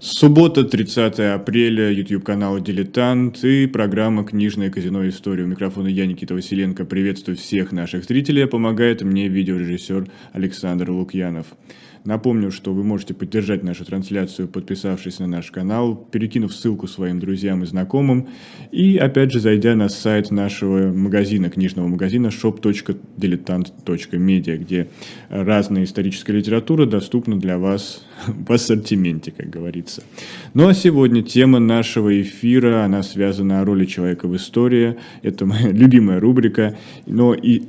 Суббота, 30 апреля, YouTube-канал «Дилетант» и программа «Книжное казино. История». У микрофона я, Никита Василенко. Приветствую всех наших зрителей. Помогает мне видеорежиссер Александр Лукьянов. Напомню, что вы можете поддержать нашу трансляцию, подписавшись на наш канал, перекинув ссылку своим друзьям и знакомым, и, опять же, зайдя на сайт нашего магазина, книжного магазина shop.diletant.media, где разная историческая литература доступна для вас в ассортименте, как говорится. Ну а сегодня тема нашего эфира, она связана о роли человека в истории. Это моя любимая рубрика, но и,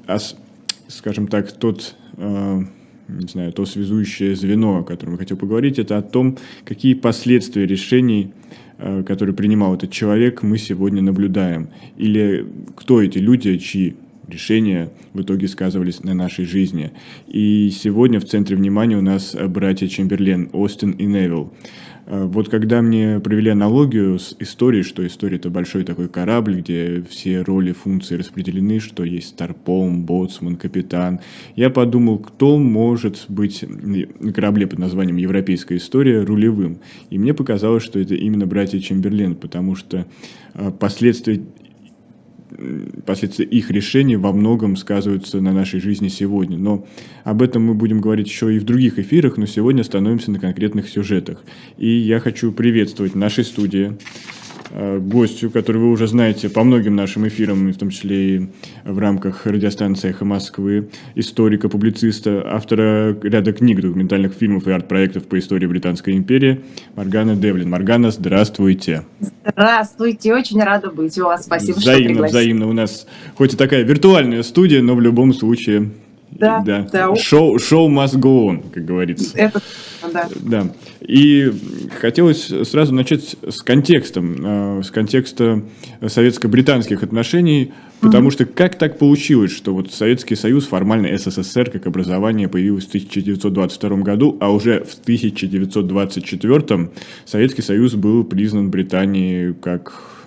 скажем так, тот э, не знаю, то связующее звено, о котором я хотел поговорить, это о том, какие последствия решений, э, которые принимал этот человек, мы сегодня наблюдаем. Или кто эти люди, чьи решения в итоге сказывались на нашей жизни. И сегодня в центре внимания у нас братья Чемберлен, Остин и Невилл. А, вот когда мне провели аналогию с историей, что история это большой такой корабль, где все роли, функции распределены, что есть старпом, боцман, капитан, я подумал, кто может быть на корабле под названием «Европейская история» рулевым. И мне показалось, что это именно братья Чемберлен, потому что а, последствия последствия их решений во многом сказываются на нашей жизни сегодня. Но об этом мы будем говорить еще и в других эфирах, но сегодня остановимся на конкретных сюжетах. И я хочу приветствовать в нашей студии гостю, который вы уже знаете по многим нашим эфирам, в том числе и в рамках радиостанции «Эхо Москвы», историка, публициста, автора ряда книг, документальных фильмов и арт-проектов по истории Британской империи Маргана Девлин. Маргана, здравствуйте. Здравствуйте, очень рада быть у вас. Спасибо, взаимно, что пригласили. Взаимно, у нас хоть и такая виртуальная студия, но в любом случае да, да. да. Шоу, шоу must go on, как говорится. Это, да. да. И хотелось сразу начать с контекстом, э, с контекста советско-британских отношений, потому mm-hmm. что как так получилось, что вот Советский Союз, формально СССР как образование появилось в 1922 году, а уже в 1924 Советский Союз был признан Британией как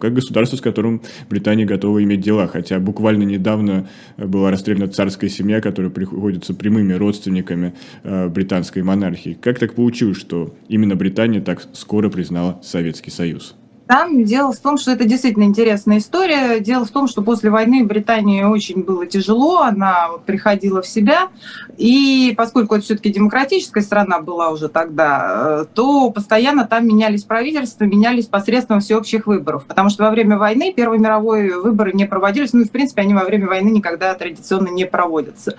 как государство, с которым Британия готова иметь дела. Хотя буквально недавно была расстреляна царская семья, которая приходится прямыми родственниками э, британской монархии. Как так получилось, что именно Британия так скоро признала Советский Союз? Там дело в том, что это действительно интересная история. Дело в том, что после войны Британии очень было тяжело, она приходила в себя. И поскольку это все-таки демократическая страна была уже тогда, э, то постоянно там менялись правительства, менялись посредством всеобщих выборов. Потому что во время войны Первой мировой выборы не проводились. Ну и, в принципе, они во время войны никогда традиционно не проводятся.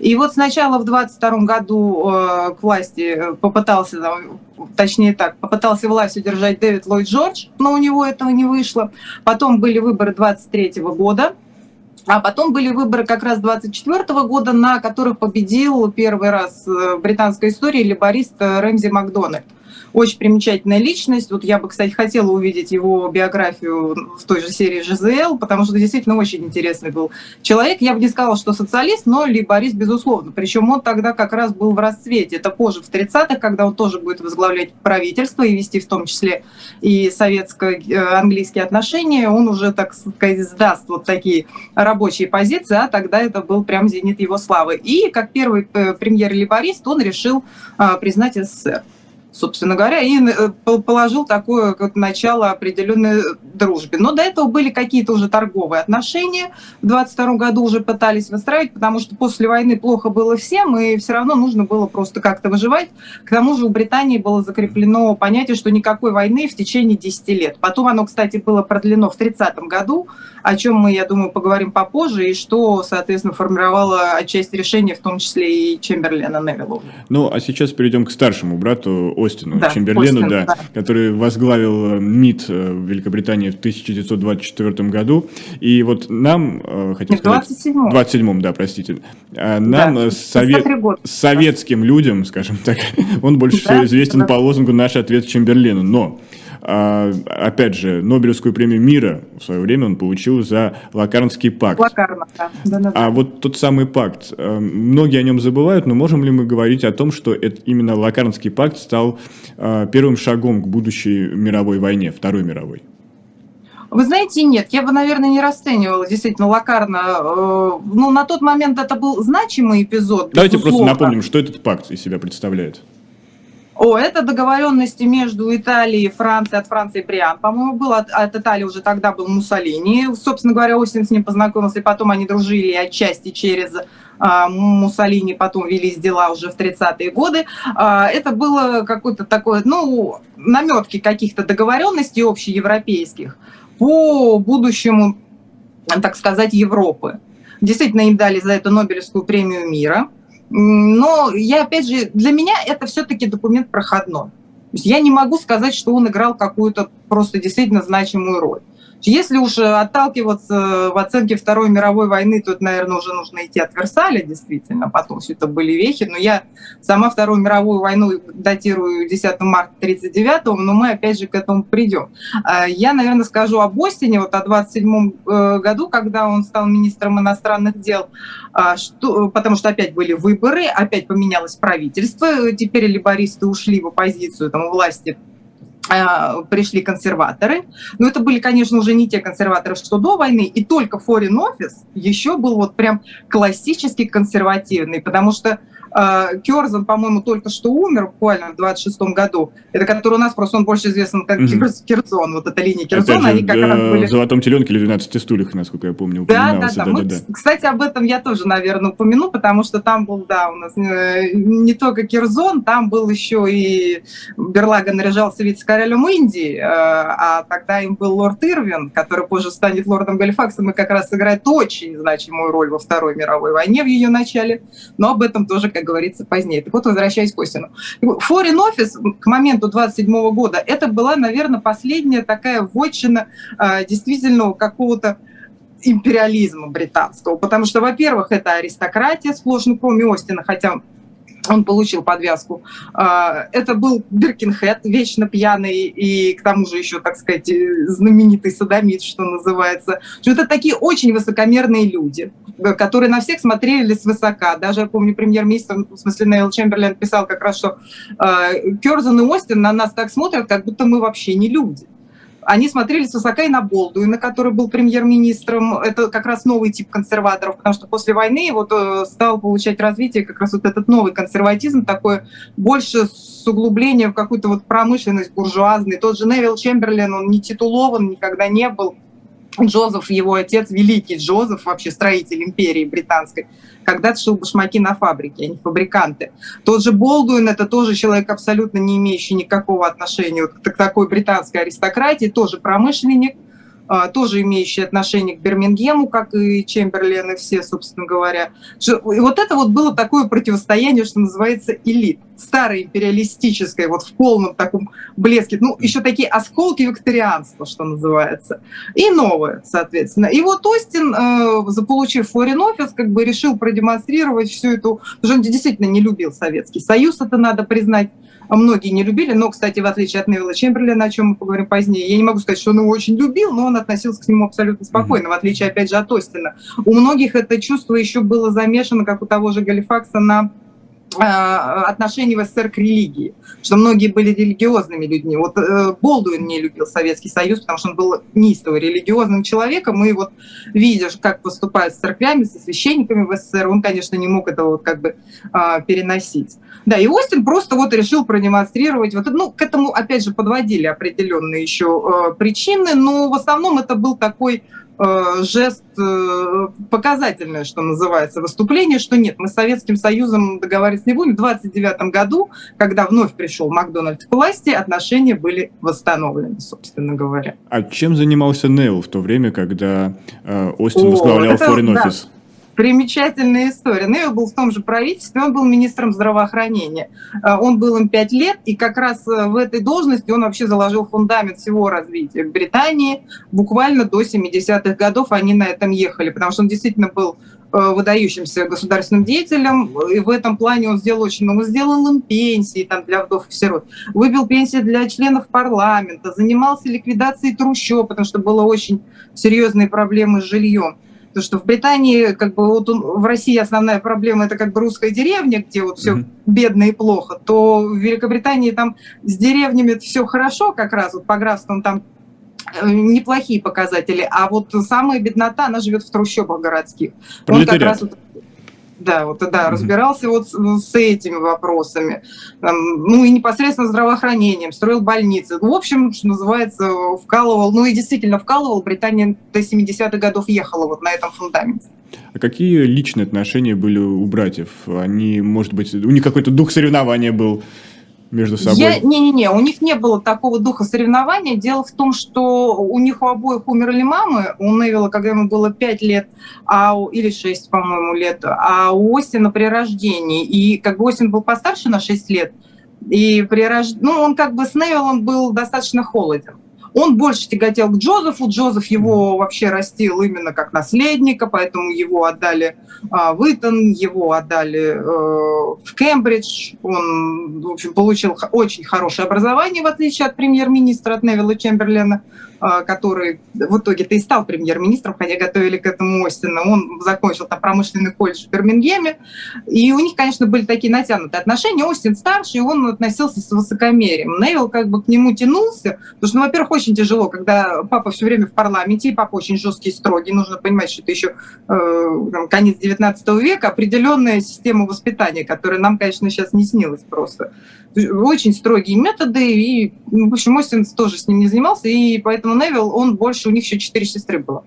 И вот сначала в 22 году э, к власти попытался, точнее так, попытался власть удержать Дэвид Ллойд Джордж, но у него этого не вышло. Потом были выборы 23 года, а потом были выборы как раз 24 года, на которых победил первый раз в британской истории либорист Рэмзи Макдональд очень примечательная личность. Вот я бы, кстати, хотела увидеть его биографию в той же серии ЖЗЛ, потому что действительно очень интересный был человек. Я бы не сказала, что социалист, но либорист, безусловно. Причем он тогда как раз был в расцвете. Это позже, в 30-х, когда он тоже будет возглавлять правительство и вести в том числе и советско-английские отношения. Он уже, так сказать, сдаст вот такие рабочие позиции, а тогда это был прям зенит его славы. И как первый э, премьер-либорист он решил а, признать СССР собственно говоря, и э, положил такое как начало определенной дружбе. Но до этого были какие-то уже торговые отношения. В 22 году уже пытались выстраивать, потому что после войны плохо было всем, и все равно нужно было просто как-то выживать. К тому же у Британии было закреплено понятие, что никакой войны в течение 10 лет. Потом оно, кстати, было продлено в 30 году, о чем мы, я думаю, поговорим попозже, и что, соответственно, формировало отчасти решение, в том числе и Чемберлена Невиллу. Ну, а сейчас перейдем к старшему брату Остину, да, Чемберлену, Остин, да, да. который возглавил э, МИД э, Великобритании в 1924 году. И вот нам, э, хотел сказать... 27-м. 27-м, да, простите. А нам, да, совет... советским людям, скажем так, он больше да, всего известен да. по лозунгу «Наш ответ Чемберлену». Но а, опять же, Нобелевскую премию мира в свое время он получил за Лакарнский пакт. Лакарно, да. да, да, А вот тот самый пакт, э, многие о нем забывают, но можем ли мы говорить о том, что это именно Лакарнский пакт стал э, первым шагом к будущей мировой войне, Второй мировой? Вы знаете, нет, я бы, наверное, не расценивала действительно Лакарна. Э, ну, на тот момент это был значимый эпизод. Давайте безусловно. просто напомним, что этот пакт из себя представляет. О, это договоренности между Италией и Францией, от Франции Бриан, по-моему, был, от, от Италии уже тогда был Муссолини. Собственно говоря, Остин с ним познакомился, и потом они дружили отчасти через а, Муссолини, потом велись дела уже в 30-е годы. А, это было какое-то такое, ну, наметки каких-то договоренностей общеевропейских по будущему, так сказать, Европы. Действительно, им дали за это Нобелевскую премию мира – но я, опять же, для меня это все-таки документ проходной. То есть я не могу сказать, что он играл какую-то просто действительно значимую роль. Если уж отталкиваться в оценке Второй мировой войны, то, наверное, уже нужно идти от Версаля, действительно, потом все это были вехи. Но я сама Вторую мировую войну датирую 10 марта 1939, но мы опять же к этому придем. А, я, наверное, скажу об Остине, вот о 27 э, году, когда он стал министром иностранных дел, а, что, потому что опять были выборы, опять поменялось правительство, теперь либористы ушли в оппозицию там, власти а, пришли консерваторы. Но это были, конечно, уже не те консерваторы, что до войны. И только Foreign Office еще был вот прям классически консервативный, потому что Керзан, по-моему, только что умер буквально в 26-м году. Это который у нас просто он больше известен как mm-hmm. Керзон, вот эта линия Керзона. Они как раз были... В «Золотом теленке» или «12 стульях», насколько я помню, да, да, да. Мы, да, да. Кстати, об этом я тоже, наверное, упомяну, потому что там был, да, у нас э, не только Керзон, там был еще и Берлага наряжался вице-королем Индии, э, а тогда им был лорд Ирвин, который позже станет лордом Галифаксом и как раз играет очень значимую роль во Второй мировой войне в ее начале. Но об этом тоже, как говорится, позднее. Так вот, возвращаясь к Остину. Foreign Office к моменту 27 года, это была, наверное, последняя такая вотчина а, действительно какого-то империализма британского. Потому что, во-первых, это аристократия сплошь, ну, кроме Остина, хотя он получил подвязку. А, это был Биркинхед, вечно пьяный и к тому же еще, так сказать, знаменитый садомит, что называется. Что это такие очень высокомерные люди, которые на всех смотрели свысока. Даже, я помню, премьер-министр, в смысле Нейл Чемберлен писал как раз, что э, Керзан и Остин на нас так смотрят, как будто мы вообще не люди они смотрели с высока и на Болдуина, который был премьер-министром. Это как раз новый тип консерваторов, потому что после войны вот э, стал получать развитие как раз вот этот новый консерватизм, такой больше с углублением в какую-то вот промышленность буржуазный. Тот же Невил Чемберлен, он не титулован, никогда не был. Джозеф, его отец, великий Джозеф, вообще строитель империи британской, когда-то шил башмаки на фабрике, а не фабриканты. Тот же Болдуин, это тоже человек, абсолютно не имеющий никакого отношения к такой британской аристократии, тоже промышленник, а, тоже имеющие отношение к Бирмингему, как и Чемберлен и все, собственно говоря. И вот это вот было такое противостояние, что называется, элит. Старое империалистическое, вот в полном таком блеске. Ну, еще такие осколки викторианства, что называется. И новое, соответственно. И вот Остин, э, заполучив Foreign Office, как бы решил продемонстрировать всю эту... Потому что он действительно не любил Советский Союз, это надо признать многие не любили, но, кстати, в отличие от Невилла Чемберлина, о чем мы поговорим позднее, я не могу сказать, что он его очень любил, но он относился к нему абсолютно спокойно, в отличие, опять же, от Остина. У многих это чувство еще было замешано, как у того же Галифакса, на отношение в СССР к религии, что многие были религиозными людьми. Вот э, Болдуин не любил Советский Союз, потому что он был неистово религиозным человеком, и вот видишь, как поступают с церквями, со священниками в СССР, он, конечно, не мог этого вот как бы а, переносить. Да, и Остин просто вот решил продемонстрировать, вот, ну, к этому, опять же, подводили определенные еще э, причины, но в основном это был такой Э, жест э, показательное, что называется, выступление, что нет, мы с Советским Союзом договариваться не будем. В 29 году, когда вновь пришел Макдональд к власти, отношения были восстановлены, собственно говоря. А чем занимался Нейл в то время, когда э, Остин возглавлял Foreign Office? Да примечательная история. Невил был в том же правительстве, он был министром здравоохранения. А, он был им пять лет, и как раз э, в этой должности он вообще заложил фундамент всего развития Британии. Буквально до 70-х годов они на этом ехали, потому что он действительно был э, выдающимся государственным деятелем, и в этом плане он сделал очень много. Сделал им пенсии там, для вдов и сирот, выбил пенсии для членов парламента, занимался ликвидацией трущоб, потому что было очень серьезные проблемы с жильем. Потому что в Британии, как бы вот в России основная проблема это как бы русская деревня, где вот все mm-hmm. бедно и плохо, то в Великобритании там с деревнями все хорошо, как раз вот по графствам там э, неплохие показатели, а вот самая беднота, она живет в трущобах городских. Он как раз вот да, вот да, разбирался вот с, с этими вопросами, ну и непосредственно здравоохранением, строил больницы. Ну, в общем, что называется, вкалывал, ну и действительно вкалывал, Британия до 70-х годов ехала вот на этом фундаменте. А какие личные отношения были у братьев? Они, может быть, у них какой-то дух соревнования был? Между собой? Не-не-не, у них не было такого духа соревнования. Дело в том, что у них у обоих умерли мамы. У Невилла, когда ему было 5 лет, а, или 6, по-моему, лет, а у Остина при рождении. И как бы Остин был постарше на 6 лет, и при рож... ну, он как бы с Невиллом был достаточно холоден. Он больше тяготел к Джозефу. Джозеф его вообще растил именно как наследника, поэтому его отдали а, в Итон, его отдали э, в Кембридж. Он, в общем, получил очень хорошее образование, в отличие от премьер-министра, от Невилла Чемберлена. А, который в итоге-то и стал премьер-министром, хотя готовили к этому Остина. Он закончил там промышленный колледж в Бирмингеме. И у них, конечно, были такие натянутые отношения. Остин старший, он относился с высокомерием. Невилл как бы к нему тянулся, потому что, ну, во-первых, очень тяжело, когда папа все время в парламенте, и папа очень жесткий и строгий. Нужно понимать, что это еще э, конец 19 века, определенная система воспитания, которая нам, конечно, сейчас не снилась просто. Очень строгие методы, и, ну, в общем, Остин тоже с ним не занимался, и поэтому Невил, он больше, у них еще четыре сестры было.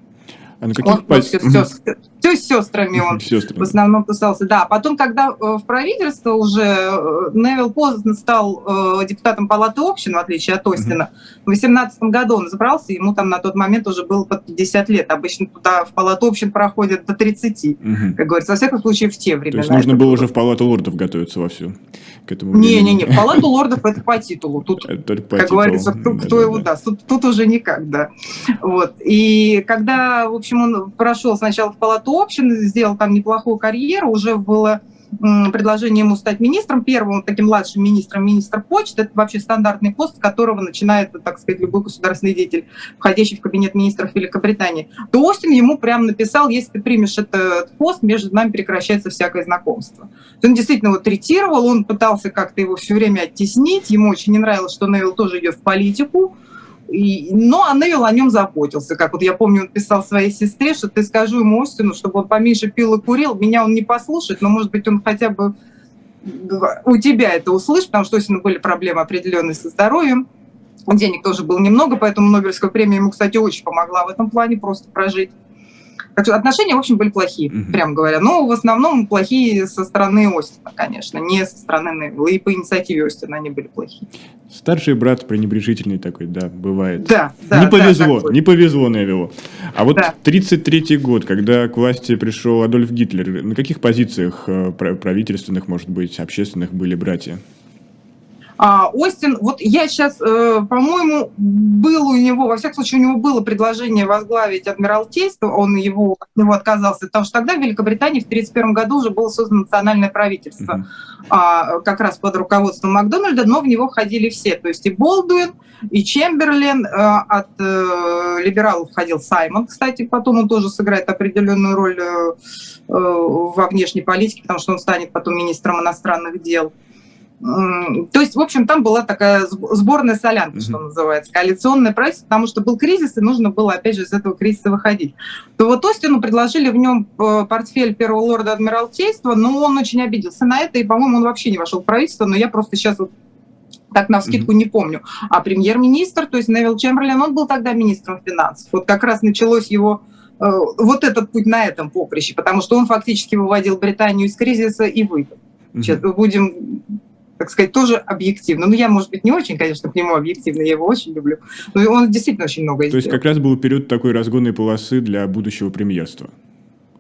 А на каких он, пози... все, все, все с сестрами он Сестрами. в основном писался. Да, потом, когда э, в правительство уже э, Невил поздно стал э, депутатом Палаты общин, в отличие от Остина, в 18 году он забрался, ему там на тот момент уже было под 50 лет. Обычно туда в Палату общин проходят до 30, как говорится, во всяком случае в те времена. То есть нужно было уже в Палату лордов готовиться вовсю к этому Не-не-не, в Палату лордов это по титулу. Тут, по как титулу. говорится, кто, да, кто да, его да. даст. Тут, тут уже никак, да. Вот. И когда, в общем, он прошел сначала в Палату общин, сделал там неплохую карьеру, уже было предложение ему стать министром, первым таким младшим министром, министр почты, это вообще стандартный пост, с которого начинает, так сказать, любой государственный деятель, входящий в кабинет министров Великобритании, то Остин ему прямо написал, если ты примешь этот пост, между нами прекращается всякое знакомство. Он действительно его третировал, он пытался как-то его все время оттеснить, ему очень не нравилось, что Невилл тоже идет в политику, и, но Анел о нем заботился. Как вот я помню, он писал своей сестре, что ты скажу ему Остину, чтобы он поменьше пил и курил. Меня он не послушает, но, может быть, он хотя бы у тебя это услышит, потому что у Остина были проблемы определенные со здоровьем. Денег тоже было немного, поэтому Нобелевская премия ему, кстати, очень помогла в этом плане просто прожить. Так что отношения, в общем, были плохие, mm-hmm. прямо говоря. Но в основном плохие со стороны Остина, конечно, не со стороны Невилла. И по инициативе Остина они были плохие. Старший брат пренебрежительный такой, да, бывает. Да, да. Не повезло, да, не повезло Невиллу. А вот да. 33 год, когда к власти пришел Адольф Гитлер, на каких позициях э, правительственных, может быть, общественных были братья? А, Остин, вот я сейчас, э, по-моему, был у него, во всяком случае, у него было предложение возглавить Адмиралтейство, он его, от него отказался, потому что тогда в Великобритании в 1931 году уже было создано национальное правительство, mm-hmm. как раз под руководством Макдональда, но в него входили все, то есть и Болдуин, и Чемберлен, э, от э, либералов входил Саймон, кстати, потом он тоже сыграет определенную роль во внешней политике, потому что он станет потом министром иностранных дел. То есть, в общем, там была такая сборная солянка, mm-hmm. что называется, коалиционное правительство, потому что был кризис, и нужно было, опять же, из этого кризиса выходить. То вот Остину предложили в нем э, портфель первого лорда Адмиралтейства, но он очень обиделся на это, и, по-моему, он вообще не вошел в правительство, но я просто сейчас вот так на вскидку mm-hmm. не помню. А премьер-министр, то есть Невил Чемберлен, он был тогда министром финансов. Вот как раз началось его э, вот этот путь на этом поприще, потому что он фактически выводил Британию из кризиса и вывел. Mm-hmm. Будем так сказать, тоже объективно. Ну, я, может быть, не очень, конечно, к нему объективно, я его очень люблю, но он действительно очень много. То есть как раз был период такой разгонной полосы для будущего премьерства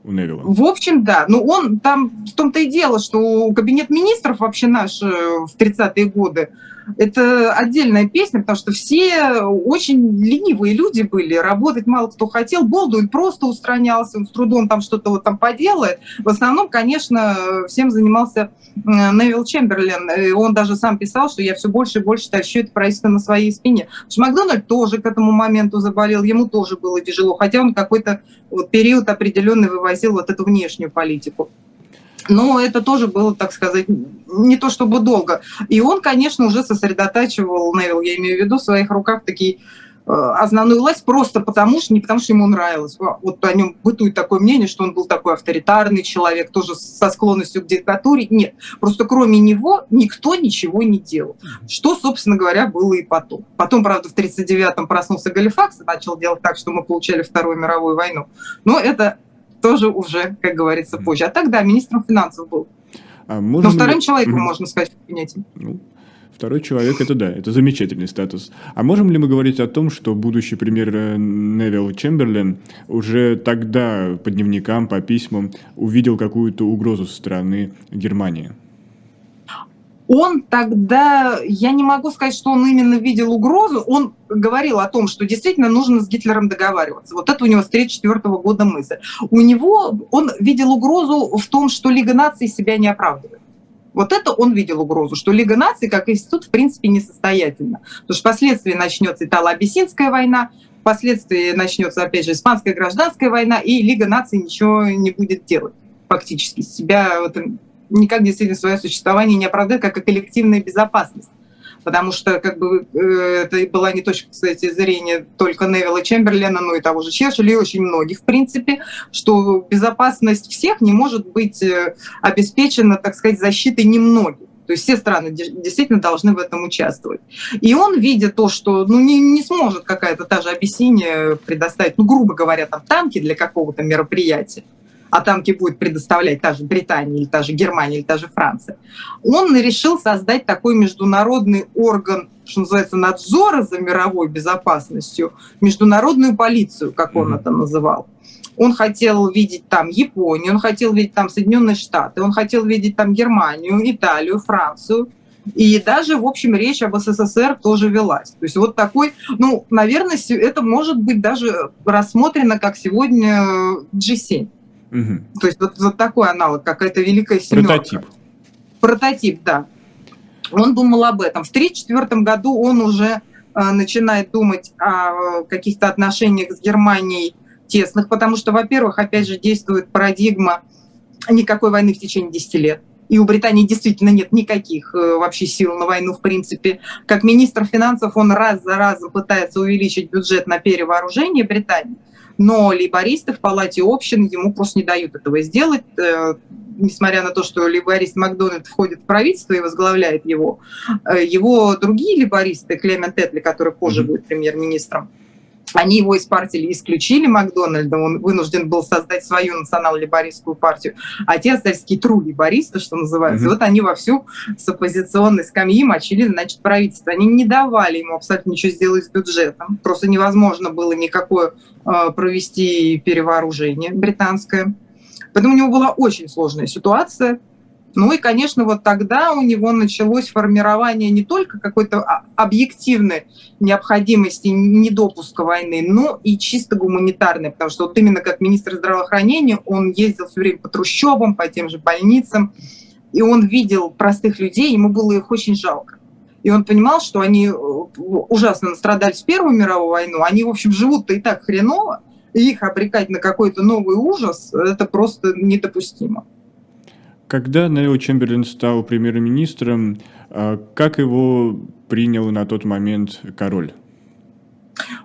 у Невилла. В общем, да. Ну, он там, в том-то и дело, что кабинет министров вообще наш э, в 30-е годы, это отдельная песня, потому что все очень ленивые люди были, работать мало кто хотел. Болдуин просто устранялся, он с трудом там что-то вот там поделает. В основном, конечно, всем занимался Невил Чемберлен. И он даже сам писал, что я все больше и больше тащу это правительство на своей спине. Что Макдональд тоже к этому моменту заболел, ему тоже было тяжело, хотя он какой-то вот период определенный вывозил вот эту внешнюю политику. Но это тоже было, так сказать, не то чтобы долго. И он, конечно, уже сосредотачивал, Невил, я имею в виду, в своих руках такие основную власть просто потому что, не потому что ему нравилось. Вот о нем бытует такое мнение, что он был такой авторитарный человек, тоже со склонностью к диктатуре. Нет, просто кроме него никто ничего не делал. Что, собственно говоря, было и потом. Потом, правда, в 1939-м проснулся Галифакс и начал делать так, что мы получали Вторую мировую войну. Но это тоже уже, как говорится, позже. А тогда министром финансов был. А Но вторым человеком, можно сказать, в кабинете. Ну, Второй человек это да, это замечательный статус. А можем ли мы говорить о том, что будущий премьер э, Невил Чемберлен уже тогда по дневникам, по письмам увидел какую-то угрозу со стороны Германии? Он тогда, я не могу сказать, что он именно видел угрозу, он говорил о том, что действительно нужно с Гитлером договариваться. Вот это у него с 1934 года мысль. У него, он видел угрозу в том, что Лига наций себя не оправдывает. Вот это он видел угрозу, что Лига наций как институт в принципе несостоятельна. Потому что впоследствии начнется Итало-Абиссинская война, впоследствии начнется, опять же, Испанская гражданская война, и Лига наций ничего не будет делать фактически. Себя вот, никак действительно свое существование не оправдает, как и коллективная безопасность потому что как бы э, это была не точка, кстати, зрения только Невилла Чемберлена, но и того же Черчилля, и очень многих, в принципе, что безопасность всех не может быть э, обеспечена, так сказать, защитой немногих. То есть все страны действительно должны в этом участвовать. И он, видя то, что ну, не, не сможет какая-то та же Абиссиния предоставить, ну, грубо говоря, там танки для какого-то мероприятия, а танки будет предоставлять та же Британия или та же Германия или та же Франция, он решил создать такой международный орган, что называется, надзора за мировой безопасностью, международную полицию, как он mm-hmm. это называл. Он хотел видеть там Японию, он хотел видеть там Соединенные Штаты, он хотел видеть там Германию, Италию, Францию. И даже, в общем, речь об СССР тоже велась. То есть вот такой, ну, наверное, это может быть даже рассмотрено как сегодня G7. Угу. То есть вот, вот такой аналог, какая-то великая семерка. Прототип. Прототип, да. Он думал об этом. В 1934 году он уже э, начинает думать о каких-то отношениях с Германией тесных, потому что, во-первых, опять же, действует парадигма никакой войны в течение 10 лет. И у Британии действительно нет никаких э, вообще сил на войну, в принципе. Как министр финансов он раз за разом пытается увеличить бюджет на перевооружение Британии но лейбористы в палате общин ему просто не дают этого сделать, э, несмотря на то, что лейборист Макдональд входит в правительство и возглавляет его. Э, его другие лейбористы, Клемент Этли, который позже mm-hmm. будет премьер-министром, они его из партии исключили Макдональда, он вынужден был создать свою национал-либористскую партию, а те остались тру-либористы, что называется. Mm-hmm. Вот они вовсю с оппозиционной скамьи мочили, значит, правительство. Они не давали ему абсолютно ничего сделать с бюджетом. Просто невозможно было никакое э, провести перевооружение британское. Поэтому у него была очень сложная ситуация. Ну и, конечно, вот тогда у него началось формирование не только какой-то объективной необходимости недопуска войны, но и чисто гуманитарной, потому что вот именно как министр здравоохранения он ездил все время по трущобам, по тем же больницам, и он видел простых людей, ему было их очень жалко. И он понимал, что они э, ужасно настрадались в Первую мировую войну, они, в общем, живут-то и так хреново, и их обрекать на какой-то новый ужас, это просто недопустимо. Когда Невил Чемберлин стал премьер-министром, а, как его принял на тот момент король?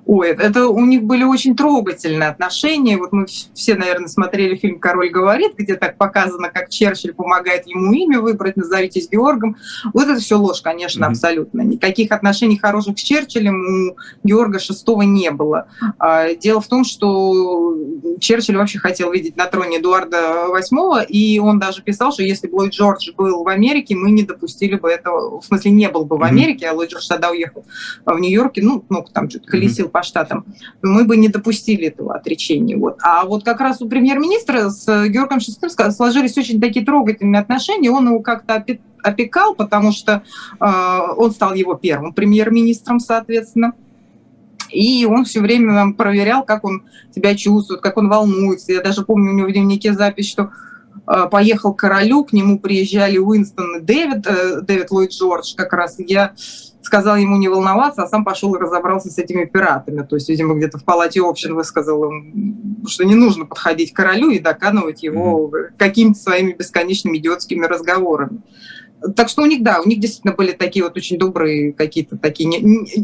Ой, это у них были очень трогательные отношения. Вот мы все, наверное, смотрели фильм «Король говорит», где так показано, как Черчилль помогает ему имя выбрать, назовитесь Георгом. Вот это все ложь, конечно, mm-hmm. абсолютно. Никаких отношений хороших с Черчиллем у Георга VI не было. А, дело в том, что Черчилль вообще хотел видеть на троне Эдуарда VIII, и он даже писал, что если бы Ллойд Джордж был в Америке, мы не допустили бы этого, в смысле не был бы в Америке, mm-hmm. а Ллойд Джордж тогда уехал в Нью-Йорке, ну, ну там чуть колесил mm-hmm по штатам, мы бы не допустили этого отречения. Вот. А вот как раз у премьер-министра с Георгом VI сложились очень такие трогательные отношения, он его как-то опекал, потому что э, он стал его первым премьер-министром, соответственно. И он все время нам проверял, как он себя чувствует, как он волнуется. Я даже помню у него в дневнике запись, что э, поехал к королю, к нему приезжали Уинстон и Дэвид, э, Дэвид Ллойд Джордж как раз. Я сказал ему не волноваться, а сам пошел и разобрался с этими пиратами. То есть, видимо, где-то в палате общин высказал им, что не нужно подходить к королю и доканывать его mm-hmm. какими-то своими бесконечными идиотскими разговорами. так что у них, да, у них действительно были такие вот очень добрые какие-то такие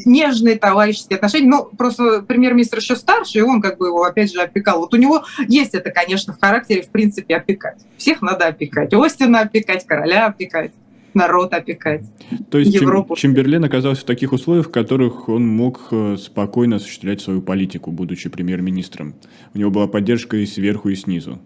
нежные товарищеские отношения. Ну, просто премьер-министр еще старше, и он как бы его опять же опекал. Вот у него есть это, конечно, в характере, в принципе, опекать. Всех надо опекать. Остина опекать, короля опекать народ опекать. То есть Европу. Чемберлен оказался в таких условиях, в которых он мог э, спокойно осуществлять свою политику, будучи премьер-министром. У него была поддержка и сверху, и снизу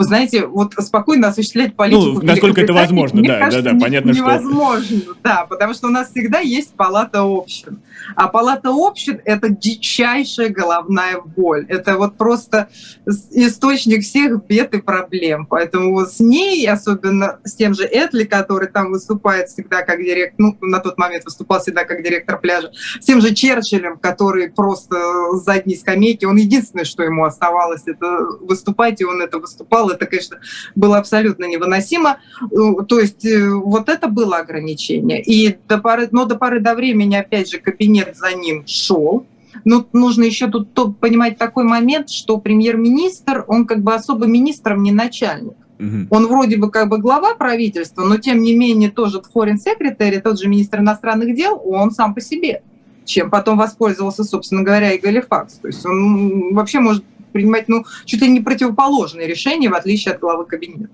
вы знаете, вот спокойно осуществлять политику. Ну, насколько это возможно, да, кажется, да, да, понятно, невозможно, что... Невозможно, да, потому что у нас всегда есть палата общин. А палата общин – это дичайшая головная боль. Это вот просто источник всех бед и проблем. Поэтому вот с ней, особенно с тем же Этли, который там выступает всегда как директор, ну, на тот момент выступал всегда как директор пляжа, с тем же Черчиллем, который просто с задней скамейки, он единственное, что ему оставалось, это выступать, и он это выступал, это, конечно, было абсолютно невыносимо. Э, то есть э, вот это было ограничение. И до поры, но до поры до времени, опять же, кабинет за ним шел. Но нужно еще тут понимать такой момент, что премьер-министр, он как бы особо министром не начальник. Он вроде бы как бы глава правительства, но тем не менее тоже foreign secretary, тот же министр иностранных дел, он сам по себе чем потом воспользовался, собственно говоря, и Галифакс. То есть он вообще может принимать ну, чуть ли не противоположные решения, в отличие от главы кабинета.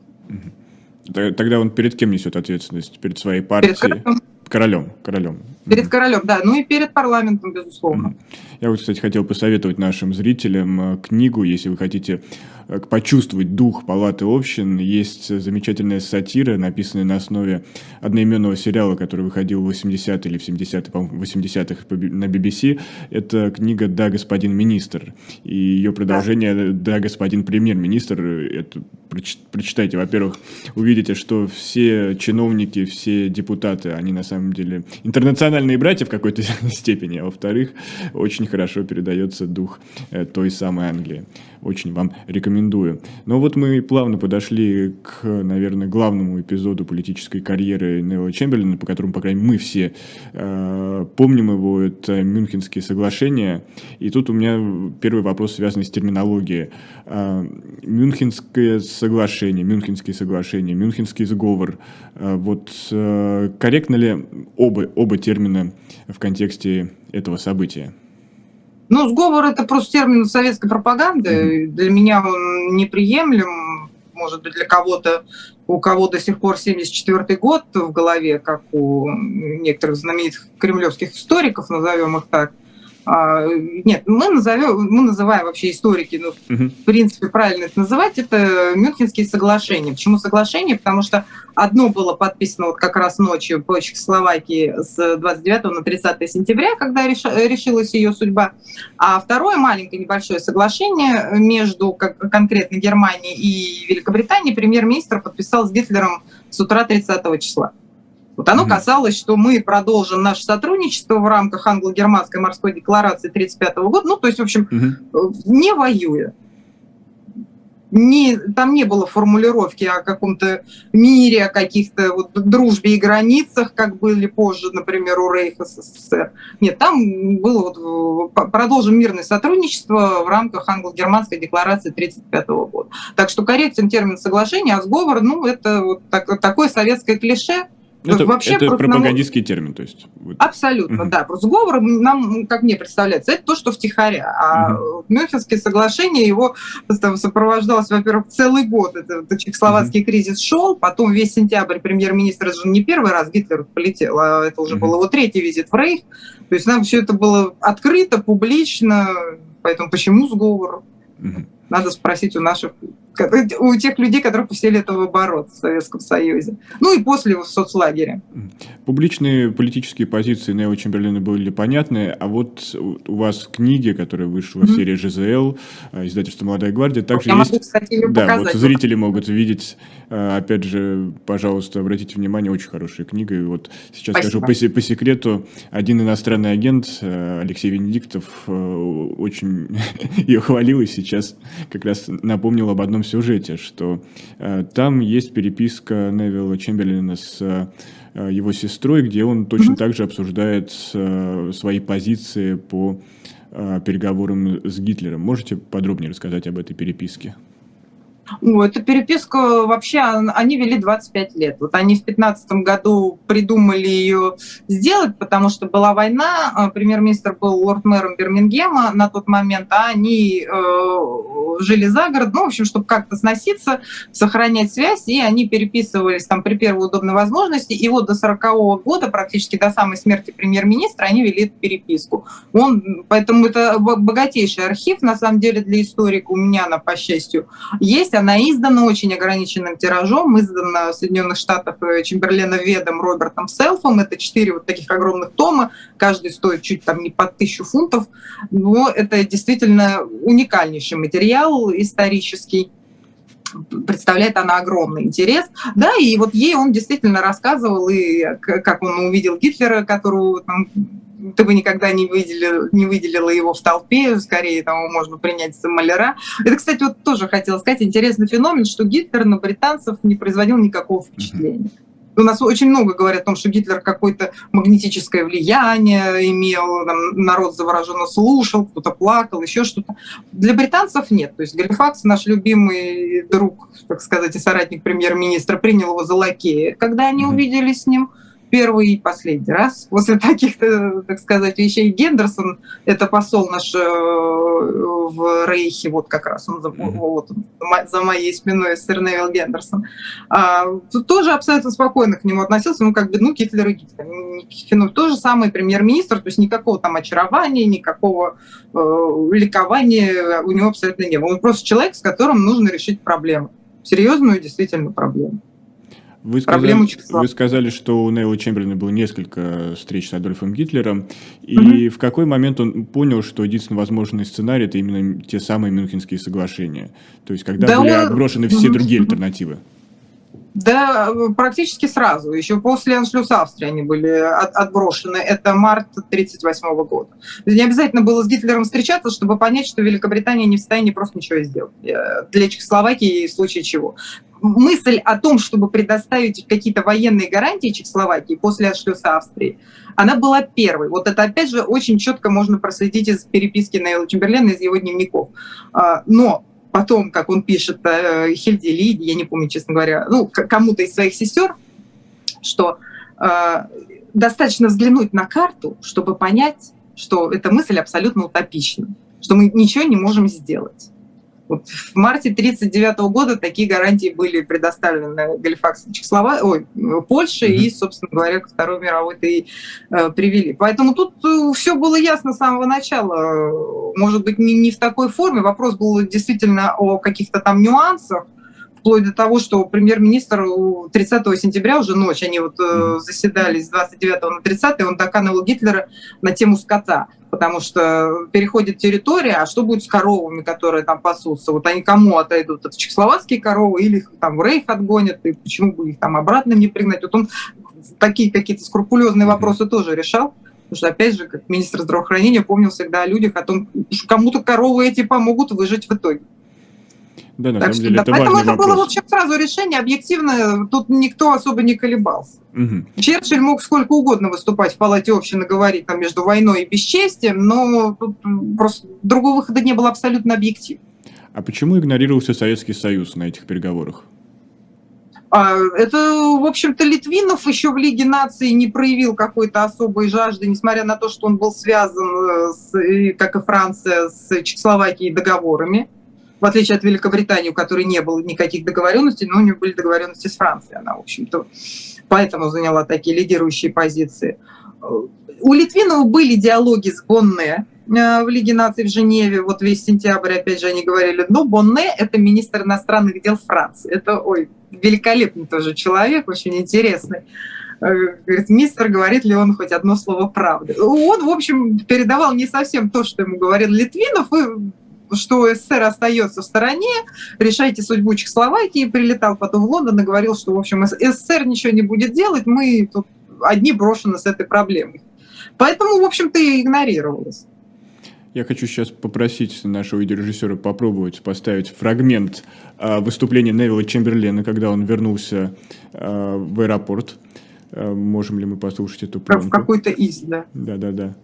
Тогда он перед кем несет ответственность? Перед своей партией? Перед королем. Королем, королем. Перед королем, да. Ну и перед парламентом, безусловно. Я вот, кстати, хотел посоветовать нашим зрителям э, книгу, если вы хотите Э, почувствовать дух палаты общин. Есть замечательная сатира, написанная на основе одноименного сериала, который выходил в 80-е или в 70-е, по-моему, 80-х на BBC. Это книга «Да, господин министр». И ее продолжение «Да, господин премьер-министр». Это прочитайте. Во-первых, увидите, что все чиновники, все депутаты, они на самом деле интернациональные братья в какой-то степени. А во-вторых, очень хорошо передается дух э, той самой Англии. Очень вам рекомендую. Но вот мы плавно подошли к, наверное, главному эпизоду политической карьеры Нелла Чемберлина, по которому, по крайней мере, мы все э, помним его, это Мюнхенские соглашения. И тут у меня первый вопрос, связанный с терминологией. Э, Мюнхенское соглашение, Мюнхенские соглашения, Мюнхенский сговор. Э, вот э, корректно ли оба, оба термина в контексте этого события? Ну, сговор это просто термин советской пропаганды. Для меня он неприемлем. Может быть, для кого-то, у кого до сих пор 74 год в голове, как у некоторых знаменитых кремлевских историков, назовем их так – нет, мы назовем, мы называем вообще историки, ну, угу. в принципе, правильно это называть, это Мюнхенские соглашения. Почему соглашения? Потому что одно было подписано вот как раз ночью по Чехословакии с 29 на 30 сентября, когда решилась ее судьба, а второе маленькое небольшое соглашение между конкретно Германией и Великобританией премьер-министр подписал с Гитлером с утра 30 числа. Вот оно касалось, что мы продолжим наше сотрудничество в рамках англо-германской морской декларации 1935 года, ну, то есть, в общем, угу. не воюя. Не, там не было формулировки о каком-то мире, о каких-то вот дружбе и границах, как были позже, например, у Рейха СССР. Нет, там было вот продолжим мирное сотрудничество в рамках англо-германской декларации 1935 года. Так что корректен термин соглашения, а сговор, ну, это вот так, такое советское клише, это, Вообще, это пропагандистский нам... термин, то есть. Абсолютно, угу. да. Просто сговор нам, как мне представляется, это то, что втихаря. А угу. Мюнхенские соглашения, его сопровождалось, во-первых, целый год. Это, это чехословацкий угу. кризис шел, потом весь сентябрь премьер-министр же не первый раз Гитлер полетел, а это уже угу. был его третий визит в Рейх. То есть нам все это было открыто, публично, поэтому почему сговор? Угу. Надо спросить у наших у тех людей, которые после этого бороться в Советском Союзе. Ну и после в соцлагере. Публичные политические позиции Нео Чемберлина были понятны, а вот у вас книги, которые вышли в серии ЖЗЛ, э, издательство «Молодая гвардия», также Я есть... Могу, кстати, да, показать. вот зрители могут видеть, э, опять же, пожалуйста, обратите внимание, очень хорошая книга. И вот сейчас Спасибо. скажу по, по секрету, один иностранный агент, э, Алексей Венедиктов, очень ее хвалил и сейчас как раз напомнил об одном сюжете, что э, там есть переписка Невилла Чемберлина с э, его сестрой, где он точно так же обсуждает э, свои позиции по переговорам с Гитлером. Можете подробнее рассказать об этой переписке? Ну, эту переписку вообще они вели 25 лет. Вот они в 15 году придумали ее сделать, потому что была война, а премьер-министр был лорд-мэром Бирмингема на тот момент, а они э, жили за город, ну, в общем, чтобы как-то сноситься, сохранять связь, и они переписывались там при первой удобной возможности, и вот до 40 -го года, практически до самой смерти премьер-министра, они вели эту переписку. Он, поэтому это богатейший архив, на самом деле, для историка, у меня она, по счастью, есть, она издана очень ограниченным тиражом, издана в Соединенных Штатах э, Чемберлена Ведом Робертом Селфом. Это четыре вот таких огромных тома, каждый стоит чуть там не под тысячу фунтов, но это действительно уникальнейший материал исторический представляет она огромный интерес. Да, и вот ей он действительно рассказывал, и как он увидел Гитлера, которого там, ты бы никогда не выделила, не выделила его в толпе, скорее там можно принять за маляра. Это, кстати, вот тоже хотела сказать, интересный феномен, что Гитлер на британцев не производил никакого впечатления. У нас очень много говорят о том, что Гитлер какое-то магнетическое влияние имел, там, народ завороженно слушал, кто-то плакал, еще что-то. Для британцев нет. То есть Галифакс, наш любимый друг, так сказать, и соратник премьер-министра, принял его за лакея. Когда они увидели с ним первый и последний раз. После таких, так сказать, вещей Гендерсон, это посол наш э, в Рейхе, вот как раз он, вот, за моей спиной, сэр Невил Гендерсон, а, тоже абсолютно спокойно к нему относился, ну, как бы, ну, Гитлер и Гитлер. Ну, то же самое премьер-министр, то есть никакого там очарования, никакого э, ликования у него абсолютно не было. Он просто человек, с которым нужно решить проблему. Серьезную действительно проблему. Вы сказали, вы сказали, что у Нейла Чемберлина было несколько встреч с Адольфом Гитлером, и угу. в какой момент он понял, что единственный возможный сценарий это именно те самые Мюнхенские соглашения? То есть, когда да были он... отброшены все другие альтернативы? Да, практически сразу. Еще после аншлюса Австрии они были от, отброшены. Это март 1938 года. Не обязательно было с Гитлером встречаться, чтобы понять, что Великобритания не в состоянии просто ничего сделать. Э, для Чехословакии в случае чего мысль о том, чтобы предоставить какие-то военные гарантии Чехословакии после отшлюса Австрии, она была первой. Вот это, опять же, очень четко можно проследить из переписки Нейла Чемберлена, из его дневников. А, но потом, как он пишет э, Хильде Лиди, я не помню, честно говоря, ну, кому-то из своих сестер, что э, достаточно взглянуть на карту, чтобы понять, что эта мысль абсолютно утопична, что мы ничего не можем сделать. Вот в марте 1939 года такие гарантии были предоставлены Галифаксу Чехослова... Ой, Польше mm-hmm. и, собственно говоря, ко Второй мировой-то и э, привели. Поэтому тут э, все было ясно с самого начала. Может быть, не, не в такой форме. Вопрос был действительно о каких-то там нюансах, вплоть до того, что премьер-министр 30 сентября уже ночь, они вот э, заседали с 29 на 30, он доканывал Гитлера на тему скота, потому что переходит территория, а что будет с коровами, которые там пасутся? Вот они кому отойдут? Это чехословацкие коровы или их там в Рейх отгонят, и почему бы их там обратно не пригнать? Вот он такие какие-то скрупулезные вопросы тоже решал. Потому что, опять же, как министр здравоохранения помнил всегда о людях, о том, что кому-то коровы эти помогут выжить в итоге. Да, на так самом что, деле, да, это поэтому это вопрос. было вообще сразу решение, объективно, тут никто особо не колебался. Угу. Черчилль мог сколько угодно выступать в палате общины, говорить там между войной и бесчестием, но тут просто другого выхода не было абсолютно объективно. А почему игнорировался Советский Союз на этих переговорах? А, это, в общем-то, Литвинов еще в Лиге наций не проявил какой-то особой жажды, несмотря на то, что он был связан, э, с, как и Франция, с Чехословакией договорами в отличие от Великобритании, у которой не было никаких договоренностей, но у нее были договоренности с Францией. Она, в общем-то, поэтому заняла такие лидирующие позиции. У Литвинова были диалоги с Бонне э, в Лиге наций в Женеве, вот весь сентябрь, опять же, они говорили, но Бонне – это министр иностранных дел Франции. Это, ой, великолепный тоже человек, очень интересный. Э, говорит, мистер, говорит ли он хоть одно слово правды. Он, в общем, передавал не совсем то, что ему говорил Литвинов, и что СССР остается в стороне, решайте судьбу Чехословакии, прилетал потом в Лондон и говорил, что, в общем, СССР ничего не будет делать, мы тут одни брошены с этой проблемой. Поэтому, в общем-то, и игнорировалось. Я хочу сейчас попросить нашего видеорежиссера попробовать поставить фрагмент э, выступления Невилла Чемберлена, когда он вернулся э, в аэропорт. Э, можем ли мы послушать эту пленку? В какой-то из, да. Да-да-да.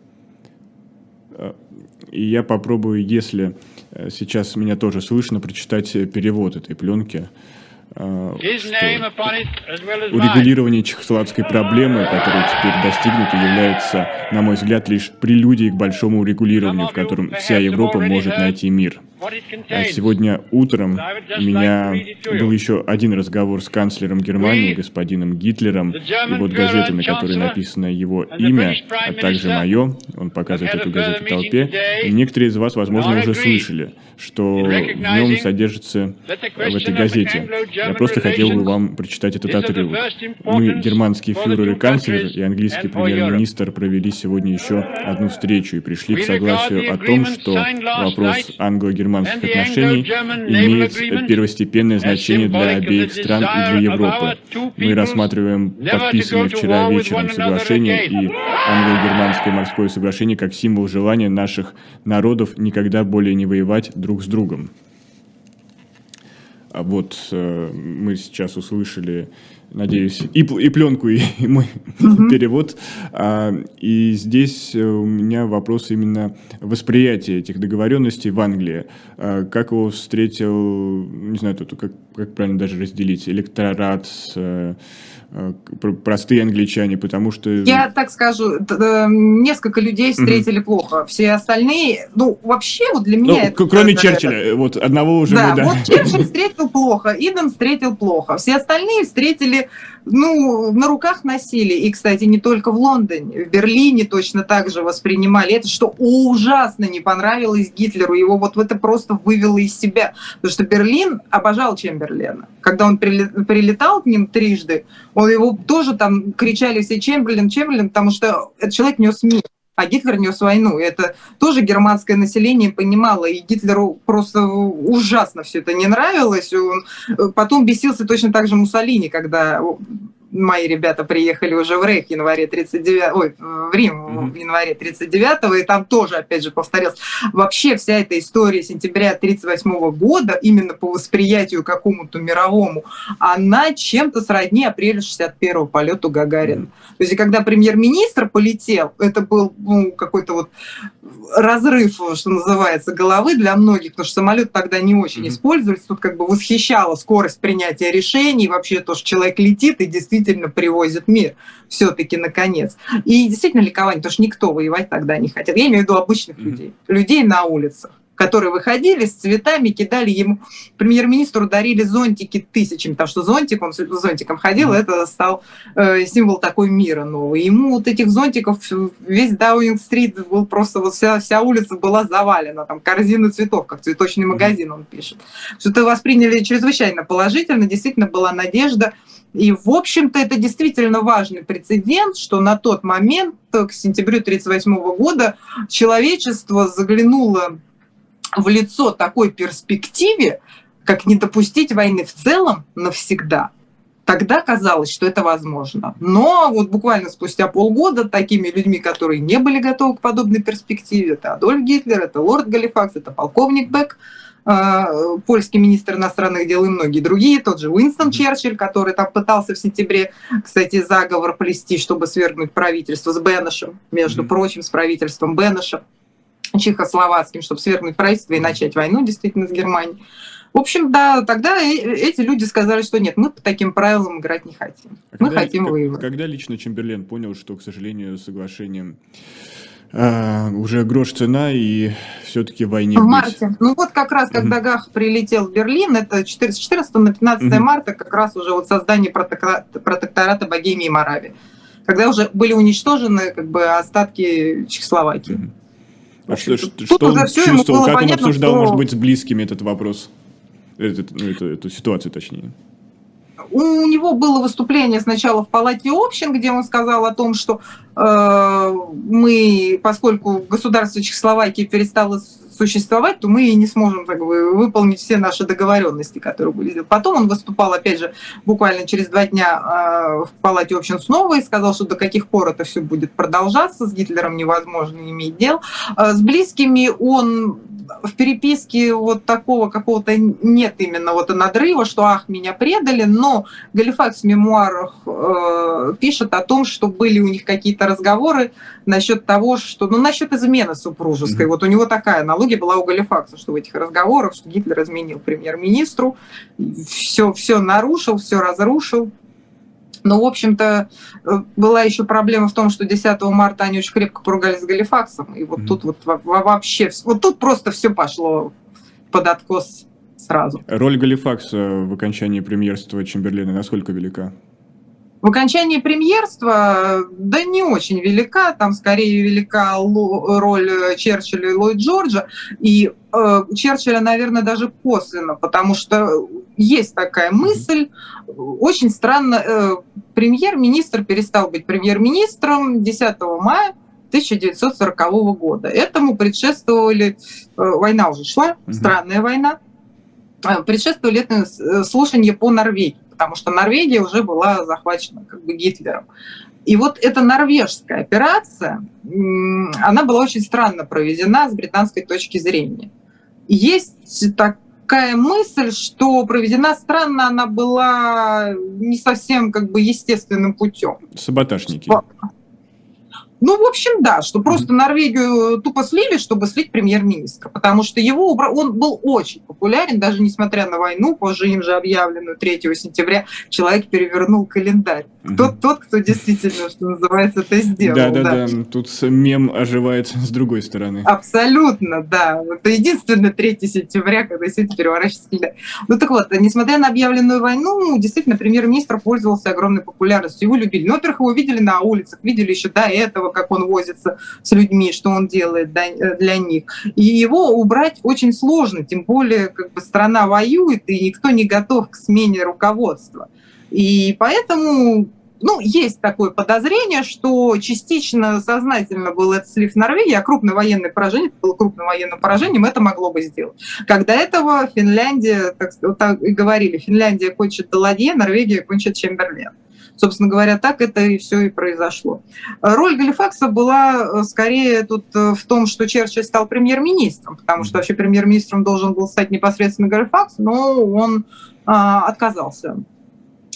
И я попробую, если сейчас меня тоже слышно, прочитать перевод этой пленки. Э, урегулирование чехословацкой проблемы, которая теперь достигнута, является, на мой взгляд, лишь прелюдией к большому урегулированию, в котором вся Европа может найти мир. А сегодня утром у меня был еще один разговор с канцлером Германии, господином Гитлером, и вот газета, на которой написано его имя, а также мое, он показывает эту газету толпе, некоторые из вас, возможно, уже слышали, что в нем содержится в этой газете. Я просто хотел бы вам прочитать этот отрывок. Мы, германский фюрер и канцлер, и английский премьер-министр провели сегодня еще одну встречу и пришли к согласию о том, что вопрос англо-германского германских отношений имеет первостепенное значение для обеих стран и для Европы. Мы рассматриваем подписанное вчера вечером соглашение и англо-германское морское соглашение как символ желания наших народов никогда более не воевать друг с другом. А вот э, мы сейчас услышали надеюсь, и, и пленку, и, и мой mm-hmm. перевод. А, и здесь э, у меня вопрос именно восприятия этих договоренностей в Англии. А, как его встретил, не знаю, тут как, как правильно даже разделить, электорат, а, простые англичане, потому что... Я так скажу, несколько людей встретили mm-hmm. плохо, все остальные, ну, вообще вот для меня... Ну, это, кроме это, Черчилля, это... вот одного уже да, мы, да. вот Черчилль встретил плохо, Иден встретил плохо, все остальные встретили ну, на руках носили. И, кстати, не только в Лондоне, в Берлине точно так же воспринимали это, что ужасно не понравилось Гитлеру. Его вот это просто вывело из себя. Потому что Берлин обожал Чемберлена. Когда он прилетал к ним трижды, он его тоже там кричали все Чемберлен, Чемберлен, потому что этот человек нес мир а Гитлер нес войну. Это тоже германское население понимало, и Гитлеру просто ужасно все это не нравилось. Он э, потом бесился точно так же Муссолини, когда мои ребята приехали уже в Рейх в январе 39 ой, в Рим mm-hmm. в январе 39 и там тоже, опять же, повторялось. Вообще вся эта история сентября 38 года, именно по восприятию какому-то мировому, она чем-то сродни апреля 61 полету Гагарина. То есть, когда премьер-министр полетел, это был ну, какой-то вот разрыв, что называется, головы для многих, потому что самолет тогда не очень mm-hmm. использовались. Тут как бы восхищала скорость принятия решений, вообще то, что человек летит и действительно привозит мир все-таки наконец. И действительно ликование, потому что никто воевать тогда не хотел. Я имею в виду обычных людей, людей на улицах которые выходили с цветами, кидали ему, премьер-министру дарили зонтики тысячами, потому что зонтик, он с зонтиком ходил, mm-hmm. это стал э, символ такой мира нового. Ему вот этих зонтиков, весь Даунинг-стрит был просто, вот вся, вся улица была завалена, там корзины цветов, как цветочный магазин он пишет. Что-то восприняли чрезвычайно положительно, действительно была надежда, и, в общем-то, это действительно важный прецедент, что на тот момент, к сентябрю 1938 года, человечество заглянуло в лицо такой перспективе, как не допустить войны в целом навсегда. Тогда казалось, что это возможно. Но вот буквально спустя полгода такими людьми, которые не были готовы к подобной перспективе, это Адольф Гитлер, это лорд Галифакс, это полковник Бек, э, польский министр иностранных дел и многие другие, тот же Уинстон Черчилль, который там пытался в сентябре, кстати, заговор плести, чтобы свергнуть правительство с Беннешем, между прочим, с правительством Беннеша чехословацким, чтобы свергнуть правительство и начать войну действительно с Германией. В общем, да, тогда эти люди сказали, что нет, мы по таким правилам играть не хотим. А мы когда, хотим как, воевать. Когда лично Чемберлен понял, что, к сожалению, соглашением а, уже грош цена и все-таки войне В марте. Ну вот как раз, когда mm Гах прилетел в Берлин, это 14 на 15 mm марта, как раз уже вот создание протектората, протектората Богемии и Моравии. Когда уже были уничтожены как бы остатки Чехословакии. mm а что, что, что он чувствовал, как понятно, он обсуждал, что... может быть, с близкими этот вопрос, этот, ну, эту, эту ситуацию точнее? У него было выступление сначала в Палате общин, где он сказал о том, что э, мы, поскольку государство Чехословакии перестало существовать, то мы и не сможем как выполнить все наши договоренности, которые были. Потом он выступал, опять же, буквально через два дня э, в Палате общин снова и сказал, что до каких пор это все будет продолжаться, с Гитлером невозможно иметь дел. Э, с близкими он в переписке вот такого какого-то нет именно вот надрыва, что ах, меня предали, но Галифакс в мемуарах э, пишет о том, что были у них какие-то разговоры насчет того, что, ну, насчет измены супружеской. Mm-hmm. Вот у него такая аналогия была у Галифакса, что в этих разговорах, что Гитлер изменил премьер-министру, все, все нарушил, все разрушил. Но, в общем-то, э, была еще проблема в том, что 10 марта они очень крепко поругались с Галифаксом. И вот mm-hmm. тут вот вообще, вот тут просто все пошло под откос сразу. Роль Галифакса в окончании премьерства Чемберлина насколько велика? В окончании премьерства, да не очень велика, там скорее велика роль Черчилля и Ллойд Джорджа, и э, Черчилля, наверное, даже косвенно, потому что есть такая мысль, очень странно, э, премьер-министр перестал быть премьер-министром 10 мая 1940 года. Этому предшествовали, э, война уже шла, странная война, э, предшествовали это слушания по Норвегии потому что Норвегия уже была захвачена как бы Гитлером. И вот эта норвежская операция, она была очень странно проведена с британской точки зрения. Есть такая мысль, что проведена странно она была не совсем как бы естественным путем. Саботажники. Ну, в общем, да, что просто Норвегию тупо слили, чтобы слить премьер-министра, потому что его он был очень популярен, даже несмотря на войну, позже им же объявленную 3 сентября, человек перевернул календарь. Кто тот, кто действительно, что называется, это сделал. Да, да, да, тут мем оживает с другой стороны. Абсолютно, да. Это единственное 3 сентября, когда действительно переворачивается календарь. Ну так вот, несмотря на объявленную войну, действительно, премьер-министр пользовался огромной популярностью. Его любили. Ну, во-первых, его видели на улицах, видели еще до этого, как он возится с людьми, что он делает для них. И его убрать очень сложно, тем более как бы страна воюет, и никто не готов к смене руководства. И поэтому ну, есть такое подозрение, что частично сознательно был этот слив Норвегии, а крупное военное поражение, это было крупным военным поражением, это могло бы сделать. Когда этого Финляндия, так, так и говорили, Финляндия кончит Даладье, Норвегия кончит Чемберлен. Собственно говоря, так это и все и произошло. Роль Галифакса была э, скорее тут э, в том, что Черчилль стал премьер-министром, потому что вообще премьер-министром должен был стать непосредственно Галифакс, но он а, отказался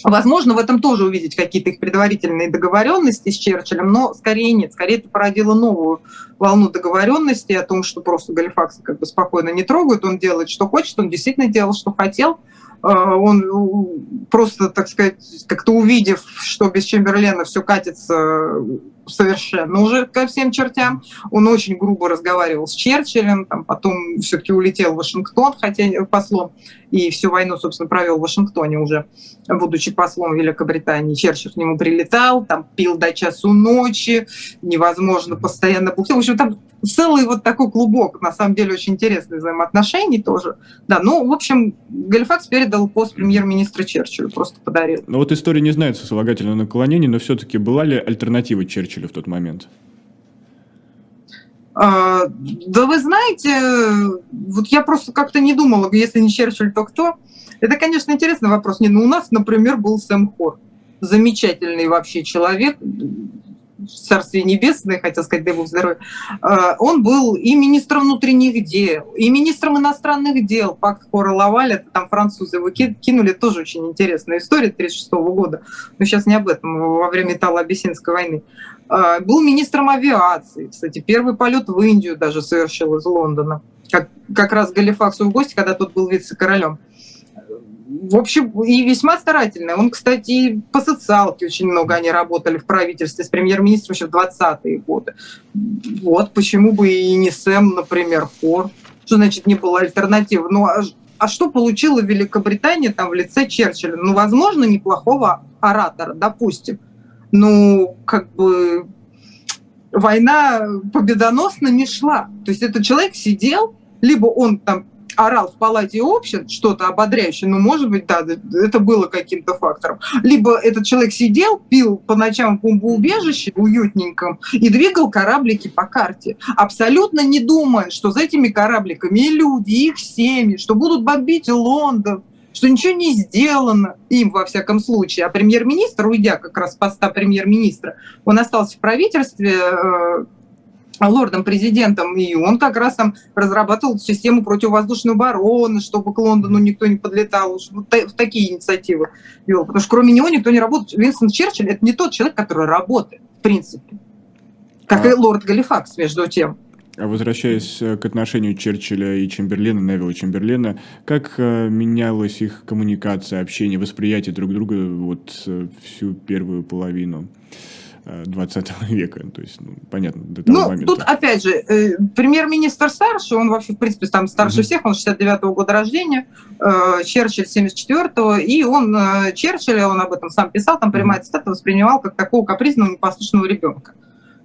Возможно, в этом тоже увидеть какие-то их предварительные договоренности с Черчиллем, но скорее нет. Скорее это породило новую волну договоренности о том, что просто Галифакса как бы спокойно не трогают, он делает, что хочет, он действительно делал, что хотел. А, он э, просто, так сказать, как-то увидев, что без Чемберлена все катится совершенно уже ко всем чертям. Он очень грубо разговаривал с Черчиллем, там, потом все-таки улетел в Вашингтон, хотя послом, и всю войну, собственно, провел в Вашингтоне уже, будучи послом Великобритании. Черчилль к нему прилетал, там пил до часу ночи, невозможно постоянно бухтел. В общем, там целый вот такой клубок, на самом деле, очень интересных взаимоотношений тоже. Да, ну, в общем, Галифакс передал пост премьер-министра Черчиллю, просто подарил. Ну вот история не знает сослагательного наклонения, но все-таки была ли альтернатива Черчиллю в тот момент? А, да вы знаете, вот я просто как-то не думала, если не Черчилль, то кто? Это, конечно, интересный вопрос. Не, ну у нас, например, был Сэм Хор. Замечательный вообще человек, Царствие Небесное, хотел сказать, дай Бог здоровья, э, он был и министром внутренних дел, и министром иностранных дел. Пакт Хора Лаваль, это там французы его кинули, тоже очень интересная история 1936 года, но сейчас не об этом, во время Итало-Абиссинской войны. Э, был министром авиации, кстати, первый полет в Индию даже совершил из Лондона, как, как раз Галифаксу в гости, когда тот был вице-королем в общем, и весьма старательная. Он, кстати, по социалке очень много они работали в правительстве с премьер-министром еще в 20-е годы. Вот почему бы и не Сэм, например, Хор. Что значит не было альтернативы? Ну, а, а что получила Великобритания там в лице Черчилля? Ну, возможно, неплохого оратора, допустим. Ну, как бы война победоносно не шла. То есть этот человек сидел, либо он там орал в палате общин что-то ободряющее, ну, может быть, да, это было каким-то фактором. Либо этот человек сидел, пил по ночам в бомбоубежище уютненьком и двигал кораблики по карте, абсолютно не думая, что за этими корабликами и люди, и их семьи, что будут бомбить Лондон, что ничего не сделано им, во всяком случае. А премьер-министр, уйдя как раз с поста премьер-министра, он остался в правительстве, э, лордом-президентом, и он как раз там разрабатывал систему противовоздушной обороны, чтобы к Лондону никто не подлетал, вот в такие инициативы вел. Потому что кроме него никто не работает. Винстон Черчилль – это не тот человек, который работает, в принципе. Как а... и лорд Галифакс, между тем. А возвращаясь э, к отношению Черчилля и Чемберлена, Невилла Чемберлена, как э, менялась их коммуникация, общение, восприятие друг друга вот э, всю первую половину? 20 века, то есть, ну, понятно, до того ну, момента. тут, опять же, э, премьер-министр старший, он вообще, в принципе, там старше mm-hmm. всех, он 69-го года рождения, э, Черчилль 74-го, и он, э, Черчилля, он об этом сам писал, там прямая цитата, воспринимал как такого капризного, непослушного ребенка.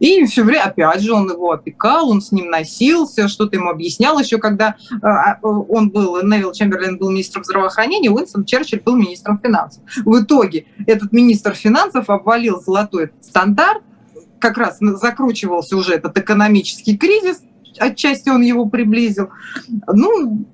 И все время, опять же, он его опекал, он с ним носился, что-то ему объяснял еще, когда э, а, он был, Невил Чемберлен был министром здравоохранения, Уинстон Черчилль был министром финансов. В итоге этот министр финансов обвалил золотой стандарт, как раз закручивался уже этот экономический кризис, отчасти он его приблизил. Ну,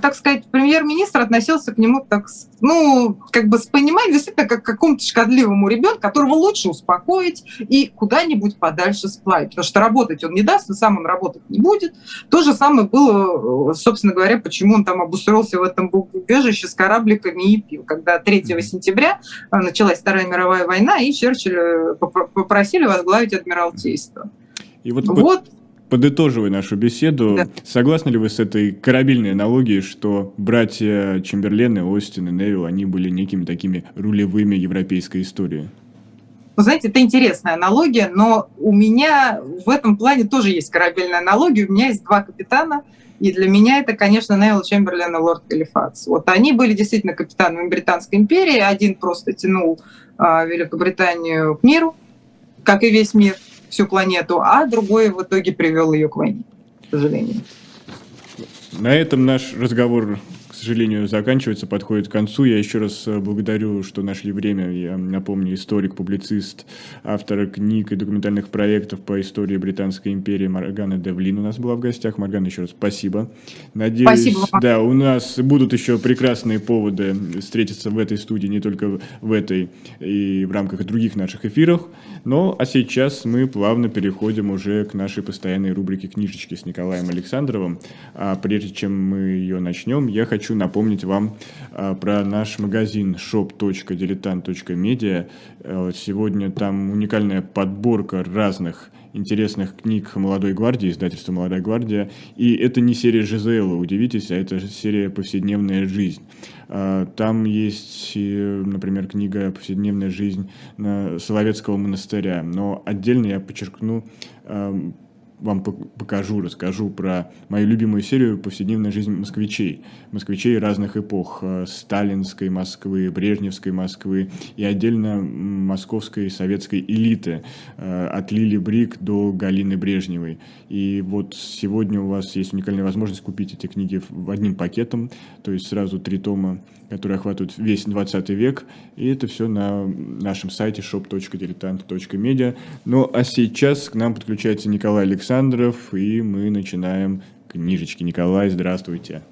так сказать, премьер-министр относился к нему так, ну, как бы с пониманием, действительно, как к какому-то шкодливому ребенку, которого лучше успокоить и куда-нибудь подальше сплавить. Потому что работать он не даст, и сам он работать не будет. То же самое было, собственно говоря, почему он там обустроился в этом убежище с корабликами и пил. Когда 3 сентября э, началась Вторая мировая война, и Черчилля попросили возглавить адмиралтейство. И вот, вот подытоживая нашу беседу, да. согласны ли вы с этой корабельной аналогией, что братья Чемберлены, Остин и Невилл, они были некими такими рулевыми европейской истории? Вы знаете, это интересная аналогия, но у меня в этом плане тоже есть корабельная аналогия. У меня есть два капитана, и для меня это, конечно, Невилл Чемберлен и Лорд Калифакс. Вот они были действительно капитанами Британской империи. Один просто тянул а, Великобританию к миру, как и весь мир – всю планету, а другой в итоге привел ее к войне, к сожалению. На этом наш разговор сожалению, заканчивается, подходит к концу. Я еще раз э, благодарю, что нашли время. Я напомню, историк, публицист, автор книг и документальных проектов по истории Британской империи Маргана Девлин у нас была в гостях. Маргана, еще раз спасибо. Надеюсь, спасибо. да, у нас будут еще прекрасные поводы встретиться в этой студии, не только в этой и в рамках других наших эфиров. Но а сейчас мы плавно переходим уже к нашей постоянной рубрике «Книжечки» с Николаем Александровым. А прежде чем мы ее начнем, я хочу хочу напомнить вам а, про наш магазин shop.diletant.media. Э, сегодня там уникальная подборка разных интересных книг «Молодой гвардии», издательства «Молодая гвардия». И это не серия Жизела, удивитесь, а это серия «Повседневная жизнь». А, там есть, например, книга «Повседневная жизнь» Соловецкого монастыря. Но отдельно я подчеркну вам покажу, расскажу про мою любимую серию «Повседневная жизнь москвичей». Москвичей разных эпох. Э, сталинской Москвы, Брежневской Москвы и отдельно московской советской элиты. Э, от Лили Брик до Галины Брежневой. И вот сегодня у вас есть уникальная возможность купить эти книги в одним пакетом. То есть сразу три тома которые охватывают весь 20 век. И это все на нашем сайте shop.diletant.media. Ну а сейчас к нам подключается Николай Александров, и мы начинаем книжечки. Николай, здравствуйте.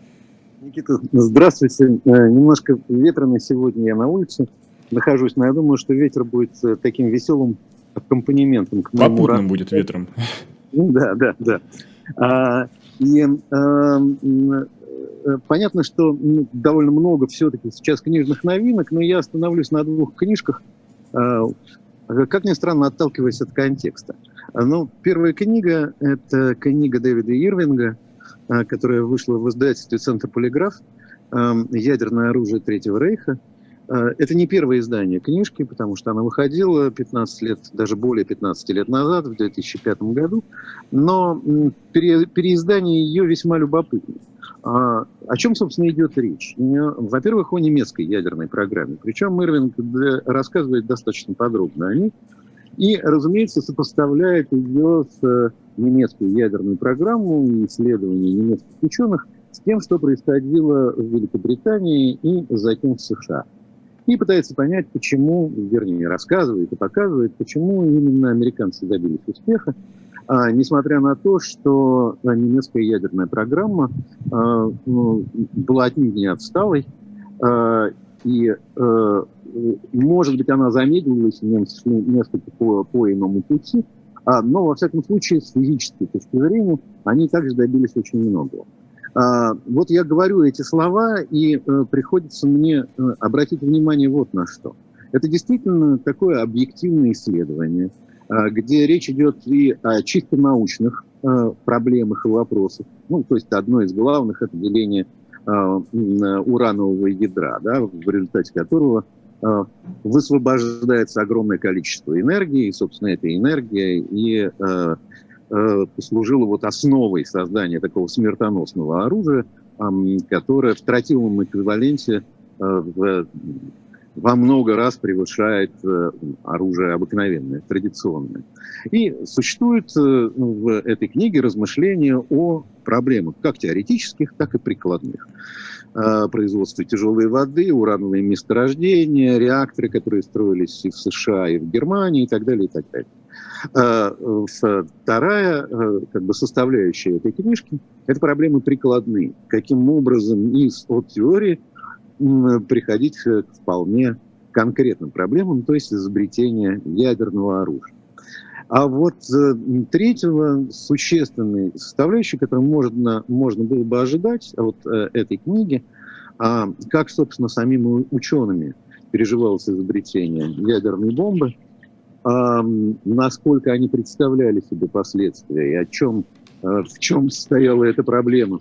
Никита, здравствуйте. Э, немножко ветрено сегодня я на улице нахожусь, но я думаю, что ветер будет э, таким веселым аккомпанементом. К Попутным будет ветром. Ну да, да, да. А, и а, понятно, что ну, довольно много все-таки сейчас книжных новинок, но я остановлюсь на двух книжках, как ни странно, отталкиваясь от контекста. Ну, первая книга – это книга Дэвида Ирвинга, э, которая вышла в издательстве «Центр Полиграф», «Ядерное оружие Третьего Рейха». Это не первое издание книжки, потому что она выходила 15 лет, даже более 15 лет назад, в 2005 году, но переиздание ее весьма любопытно. А, о чем, собственно, идет речь? Во-первых, о немецкой ядерной программе. Причем Ирвинг рассказывает достаточно подробно о ней. И, разумеется, сопоставляет ее с немецкой ядерной программой исследований немецких ученых с тем, что происходило в Великобритании и затем в США. И пытается понять, почему, вернее, рассказывает и показывает, почему именно американцы добились успеха, а, несмотря на то, что немецкая ядерная программа а, ну, была отнюдь не отсталой, и, может быть, она замедлилась, немцы несколько по, по иному пути, а, но, во всяком случае, с физической точки зрения, они также добились очень многого. А, вот я говорю эти слова, и э, приходится мне э, обратить внимание вот на что. Это действительно такое объективное исследование, а, где речь идет и о чисто научных э, проблемах и вопросах. Ну, то есть одно из главных – это деление уранового ядра, да, в результате которого высвобождается огромное количество энергии, и, собственно, эта энергия и Э, послужило вот основой создания такого смертоносного оружия, которое в тротиловом эквиваленте э, во много раз превышает э, оружие обыкновенное, традиционное. И существует в этой книге размышления о проблемах как теоретических, так и прикладных. Производство тяжелой воды, урановые месторождения, реакторы, которые строились и в США, и в Германии, и так далее, и так далее. Э, вторая э, как бы, составляющая этой книжки – это проблемы прикладные. Каким образом из от теории приходить к вполне конкретным проблемам, то есть изобретение ядерного оружия. А вот э, третьего существенной составляющей, которую можно, можно было бы ожидать от этой книги, а как, собственно, самими учеными переживалось изобретение ядерной бомбы – насколько они представляли себе последствия и о чем, э, в чем состояла эта проблема.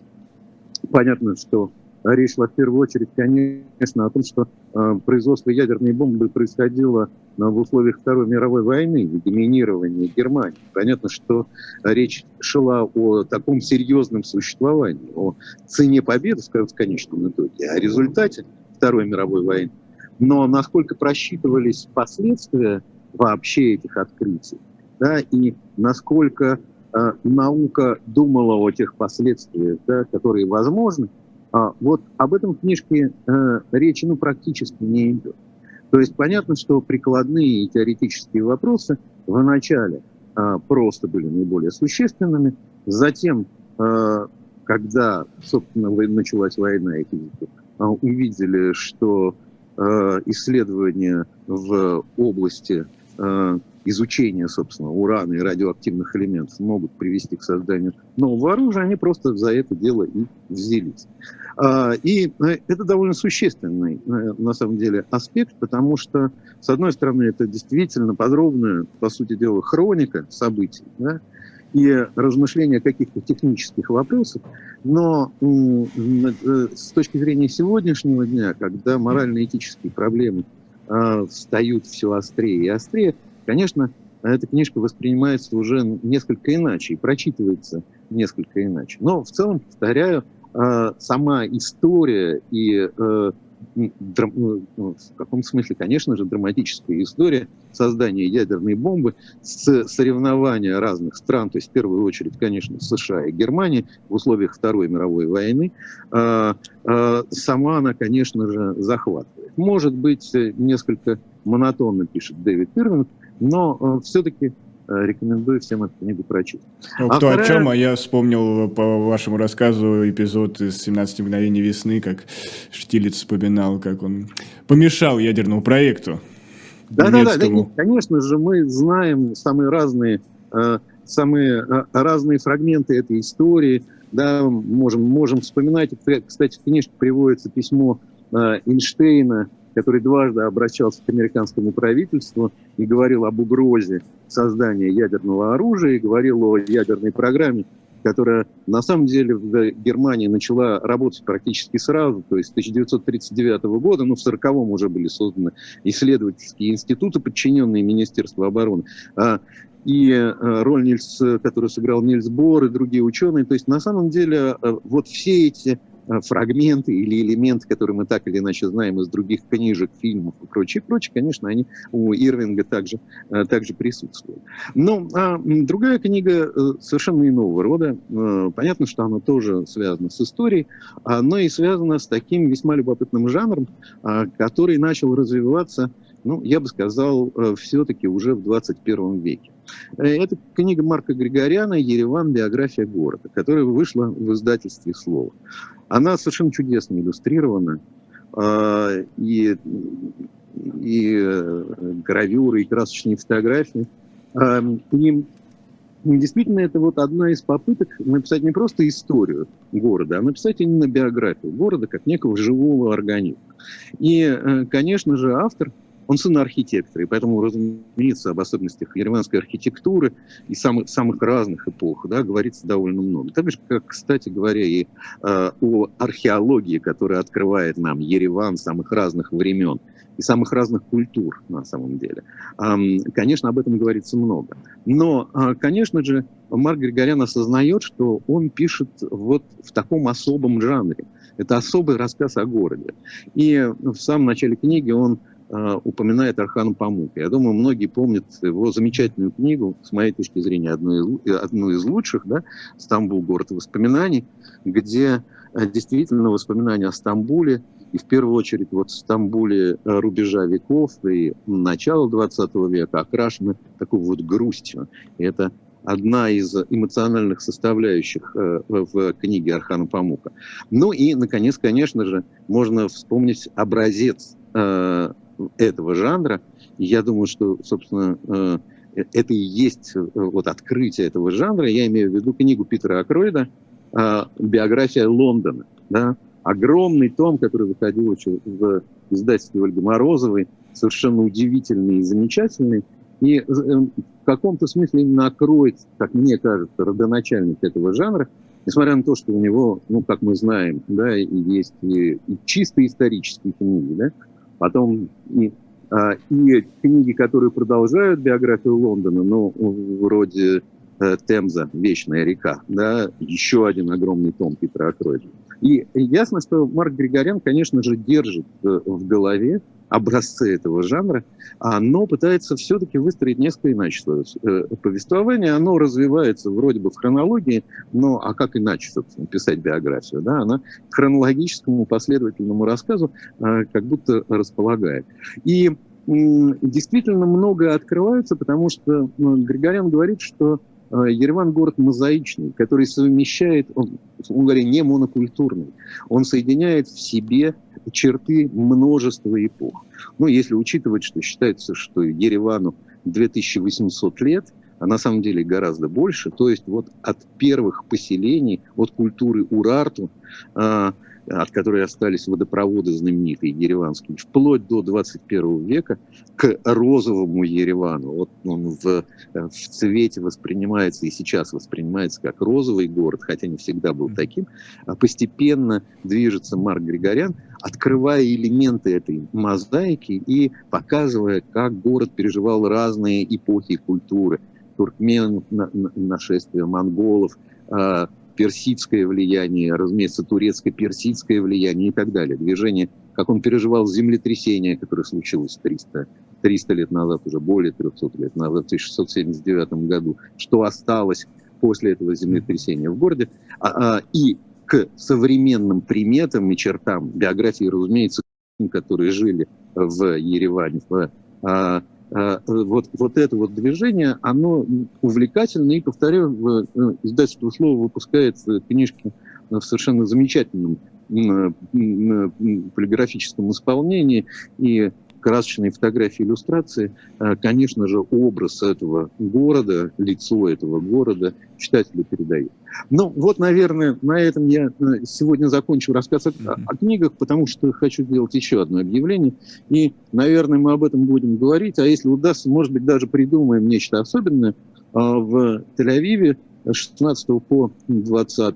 Понятно, что речь шла в первую очередь, конечно, о том, что э, производство ядерной бомбы происходило э, в условиях Второй мировой войны, в доминировании Германии. Понятно, что речь шла о таком серьезном существовании, о цене победы в конечном итоге, о результате Второй мировой войны. Но насколько просчитывались последствия вообще этих открытий, да, и насколько э, наука думала о тех последствиях, да, которые возможны, а, вот об этом книжке э, речи ну, практически не идет. То есть понятно, что прикладные и теоретические вопросы в начале э, просто были наиболее существенными, затем, э, когда, собственно, началась война, и физики э, увидели, что э, исследования в области изучения, собственно, урана и радиоактивных элементов могут привести к созданию нового оружия, они просто за это дело и взялись. А, и э, это довольно существенный, э, на самом деле, аспект, потому что, с одной стороны, это действительно подробная, по сути дела, хроника событий, да, и размышления каких-то технических вопросах, но с точки зрения сегодняшнего дня, когда морально-этические проблемы э, встают все острее и острее, конечно, эта книжка воспринимается уже несколько иначе и прочитывается несколько иначе. Но в целом, повторяю, э, сама история и э, ну, ну, в каком смысле, конечно же, драматическая история создания ядерной бомбы с соревнования разных стран, то есть в первую очередь, конечно, США и Германии в условиях Второй мировой войны, э, сама она, конечно же, захватывает. Может быть, несколько монотонно пишет Дэвид Ирвинг, но э, все-таки Э, рекомендую всем эту книгу прочесть. Ну, а кто вторая... о чем, а я вспомнил по вашему рассказу эпизод из «17 мгновений весны», как Штилец вспоминал, как он помешал ядерному проекту. Да, да, да, конечно же, мы знаем самые разные, э, самые э, разные фрагменты этой истории, да, можем, можем вспоминать, кстати, в книжке приводится письмо Эйнштейна который дважды обращался к американскому правительству и говорил об угрозе создания ядерного оружия, и говорил о ядерной программе, которая на самом деле в Германии начала работать практически сразу, то есть с 1939 года, ну, в 40-м уже были созданы исследовательские институты, подчиненные Министерству обороны. А, и э, роль Нильс, которую сыграл Нильс Бор и другие ученые. То есть на самом деле э, вот все эти фрагменты или элементы, которые мы так или иначе знаем из других книжек, фильмов и прочее, прочее, конечно, они у Ирвинга также, э, также присутствуют. Но а другая книга э, совершенно иного рода. Понятно, что она тоже связана с историей, но и связана с таким весьма любопытным жанром, который начал развиваться ну, я бы сказал, все-таки уже в 21 веке. Это книга Марка Григоряна «Ереван. Биография города», которая вышла в издательстве «Слово». Она совершенно чудесно иллюстрирована. А, и, и э, гравюры, и красочные фотографии. А, и действительно, это вот одна из попыток написать не просто историю города, а написать именно биографию города как некого живого организма. И, э, конечно же, автор – он сын архитектора, и поэтому, разумеется, об особенностях ереванской архитектуры и самых, самых разных эпох да, говорится довольно много. Так же, как, кстати говоря, и э, о археологии, которая открывает нам Ереван самых разных времен и самых разных культур на самом деле. Конечно, об этом говорится много. Но, э, конечно же, Марк Григорян осознает, что он пишет вот в таком особом жанре. Это особый рассказ о городе. И в самом начале книги он упоминает Архана Памука. Я думаю, многие помнят его замечательную книгу, с моей точки зрения, одну из, одну из лучших, да, «Стамбул. Город воспоминаний», где э, действительно воспоминания о Стамбуле, и в первую очередь вот в Стамбуле э, рубежа веков и начала 20 века окрашены такой вот грустью. И это одна из эмоциональных составляющих в книге Архана Памука. Ну и, наконец, конечно же, можно вспомнить образец этого жанра. И я думаю, что, собственно, э, это и есть э, вот открытие этого жанра. Я имею в виду книгу Питера Акройда э, «Биография Лондона». Да? Огромный том, который выходил в издательстве Ольги Морозовой, совершенно удивительный и замечательный. И в каком-то смысле именно Акройд, как мне кажется, родоначальник этого жанра, несмотря на то, что у него, ну, как мы знаем, да, есть и, и чисто исторические книги, да, Потом и, а, и книги, которые продолжают биографию Лондона, ну, вроде э, Темза, Вечная река, да, еще один огромный том Питера Акройда. И ясно, что Марк Григорян, конечно же, держит э, в голове образцы этого жанра, но пытается все-таки выстроить несколько иначе э, повествование. Оно развивается вроде бы в хронологии, но а как иначе, собственно, писать биографию? Да? Она к хронологическому последовательному рассказу э, как будто располагает. И действительно многое открывается, потому что Григорян говорит, что Ереван город мозаичный, который совмещает, он, он говоря, не монокультурный, он соединяет в себе черты множества эпох. Ну, если учитывать, что считается, что Еревану 2800 лет, а на самом деле гораздо больше, то есть вот от первых поселений, от культуры Урарту, а, от которой остались водопроводы знаменитые ереванские, вплоть до 21 века, к розовому Еревану. Вот он в, в цвете воспринимается и сейчас воспринимается как розовый город, хотя не всегда был таким. А постепенно движется Марк Григорян, открывая элементы этой мозаики и показывая, как город переживал разные эпохи культуры. Туркмен, нашествие монголов, а, персидское влияние, разумеется, турецко-персидское влияние и так далее. Движение, как он переживал землетрясение, которое случилось 300, 300 лет назад, уже более 300 лет назад, в 1679 году, что осталось после этого землетрясения в городе. А, а, и к современным приметам и чертам биографии, разумеется, которые жили в Ереване, в а, вот, вот это вот движение, оно увлекательно, и, повторяю, э, издательство «Слово» выпускает э, книжки в совершенно замечательном полиграфическом исполнении, и красочные фотографии, иллюстрации, конечно же, образ этого города, лицо этого города читателю передает. Ну, вот, наверное, на этом я э, сегодня закончу рассказ о, mm-hmm. о книгах, потому что хочу сделать еще одно объявление. И, наверное, мы об этом будем говорить. А если удастся, может быть, даже придумаем нечто особенное. А, в Тель-Авиве 16 по 20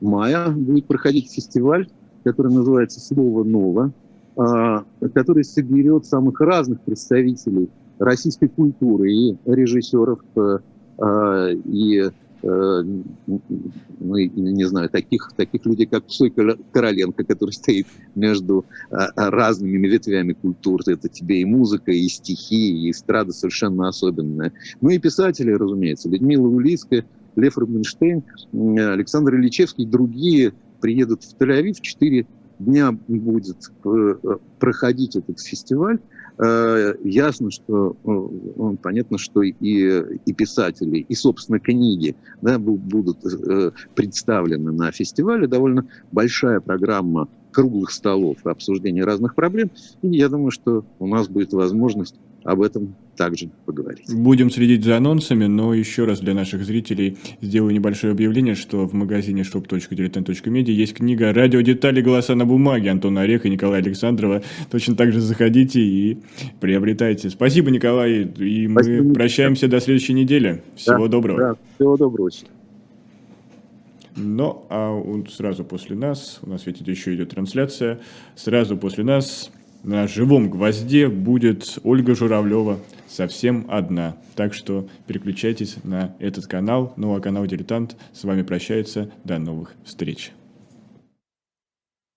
мая будет проходить фестиваль, который называется «Слово ново», а, который соберет самых разных представителей российской культуры и режиссеров, э, а, и ну, не знаю, таких, таких людей, как Псой Короленко, который стоит между а, а, разными ветвями культуры. Это тебе и музыка, и стихи, и эстрада совершенно особенная. Ну и писатели, разумеется. Людмила Улицкая, Лев Рубинштейн, Александр Ильичевский, другие приедут в Тель-Авив. Четыре дня будет э, проходить этот фестиваль. Э, ясно, что понятно, что и, и писатели, и, собственно, книги да, будут э, представлены на фестивале. Довольно большая программа круглых столов и обсуждения разных проблем. И я думаю, что у нас будет возможность об этом также поговорить. Будем следить за анонсами, но еще раз для наших зрителей сделаю небольшое объявление, что в магазине shop.diletant.media есть книга «Радиодетали. Голоса на бумаге» Антона Ореха и Николая Александрова. Точно так же заходите и приобретайте. Спасибо, Николай, и Спасибо. мы прощаемся до следующей недели. Всего да, доброго. Да, всего доброго. Но а сразу после нас, у нас ведь еще идет трансляция, сразу после нас на живом гвозде будет Ольга Журавлева совсем одна. Так что переключайтесь на этот канал. Ну а канал «Дилетант» с вами прощается. До новых встреч.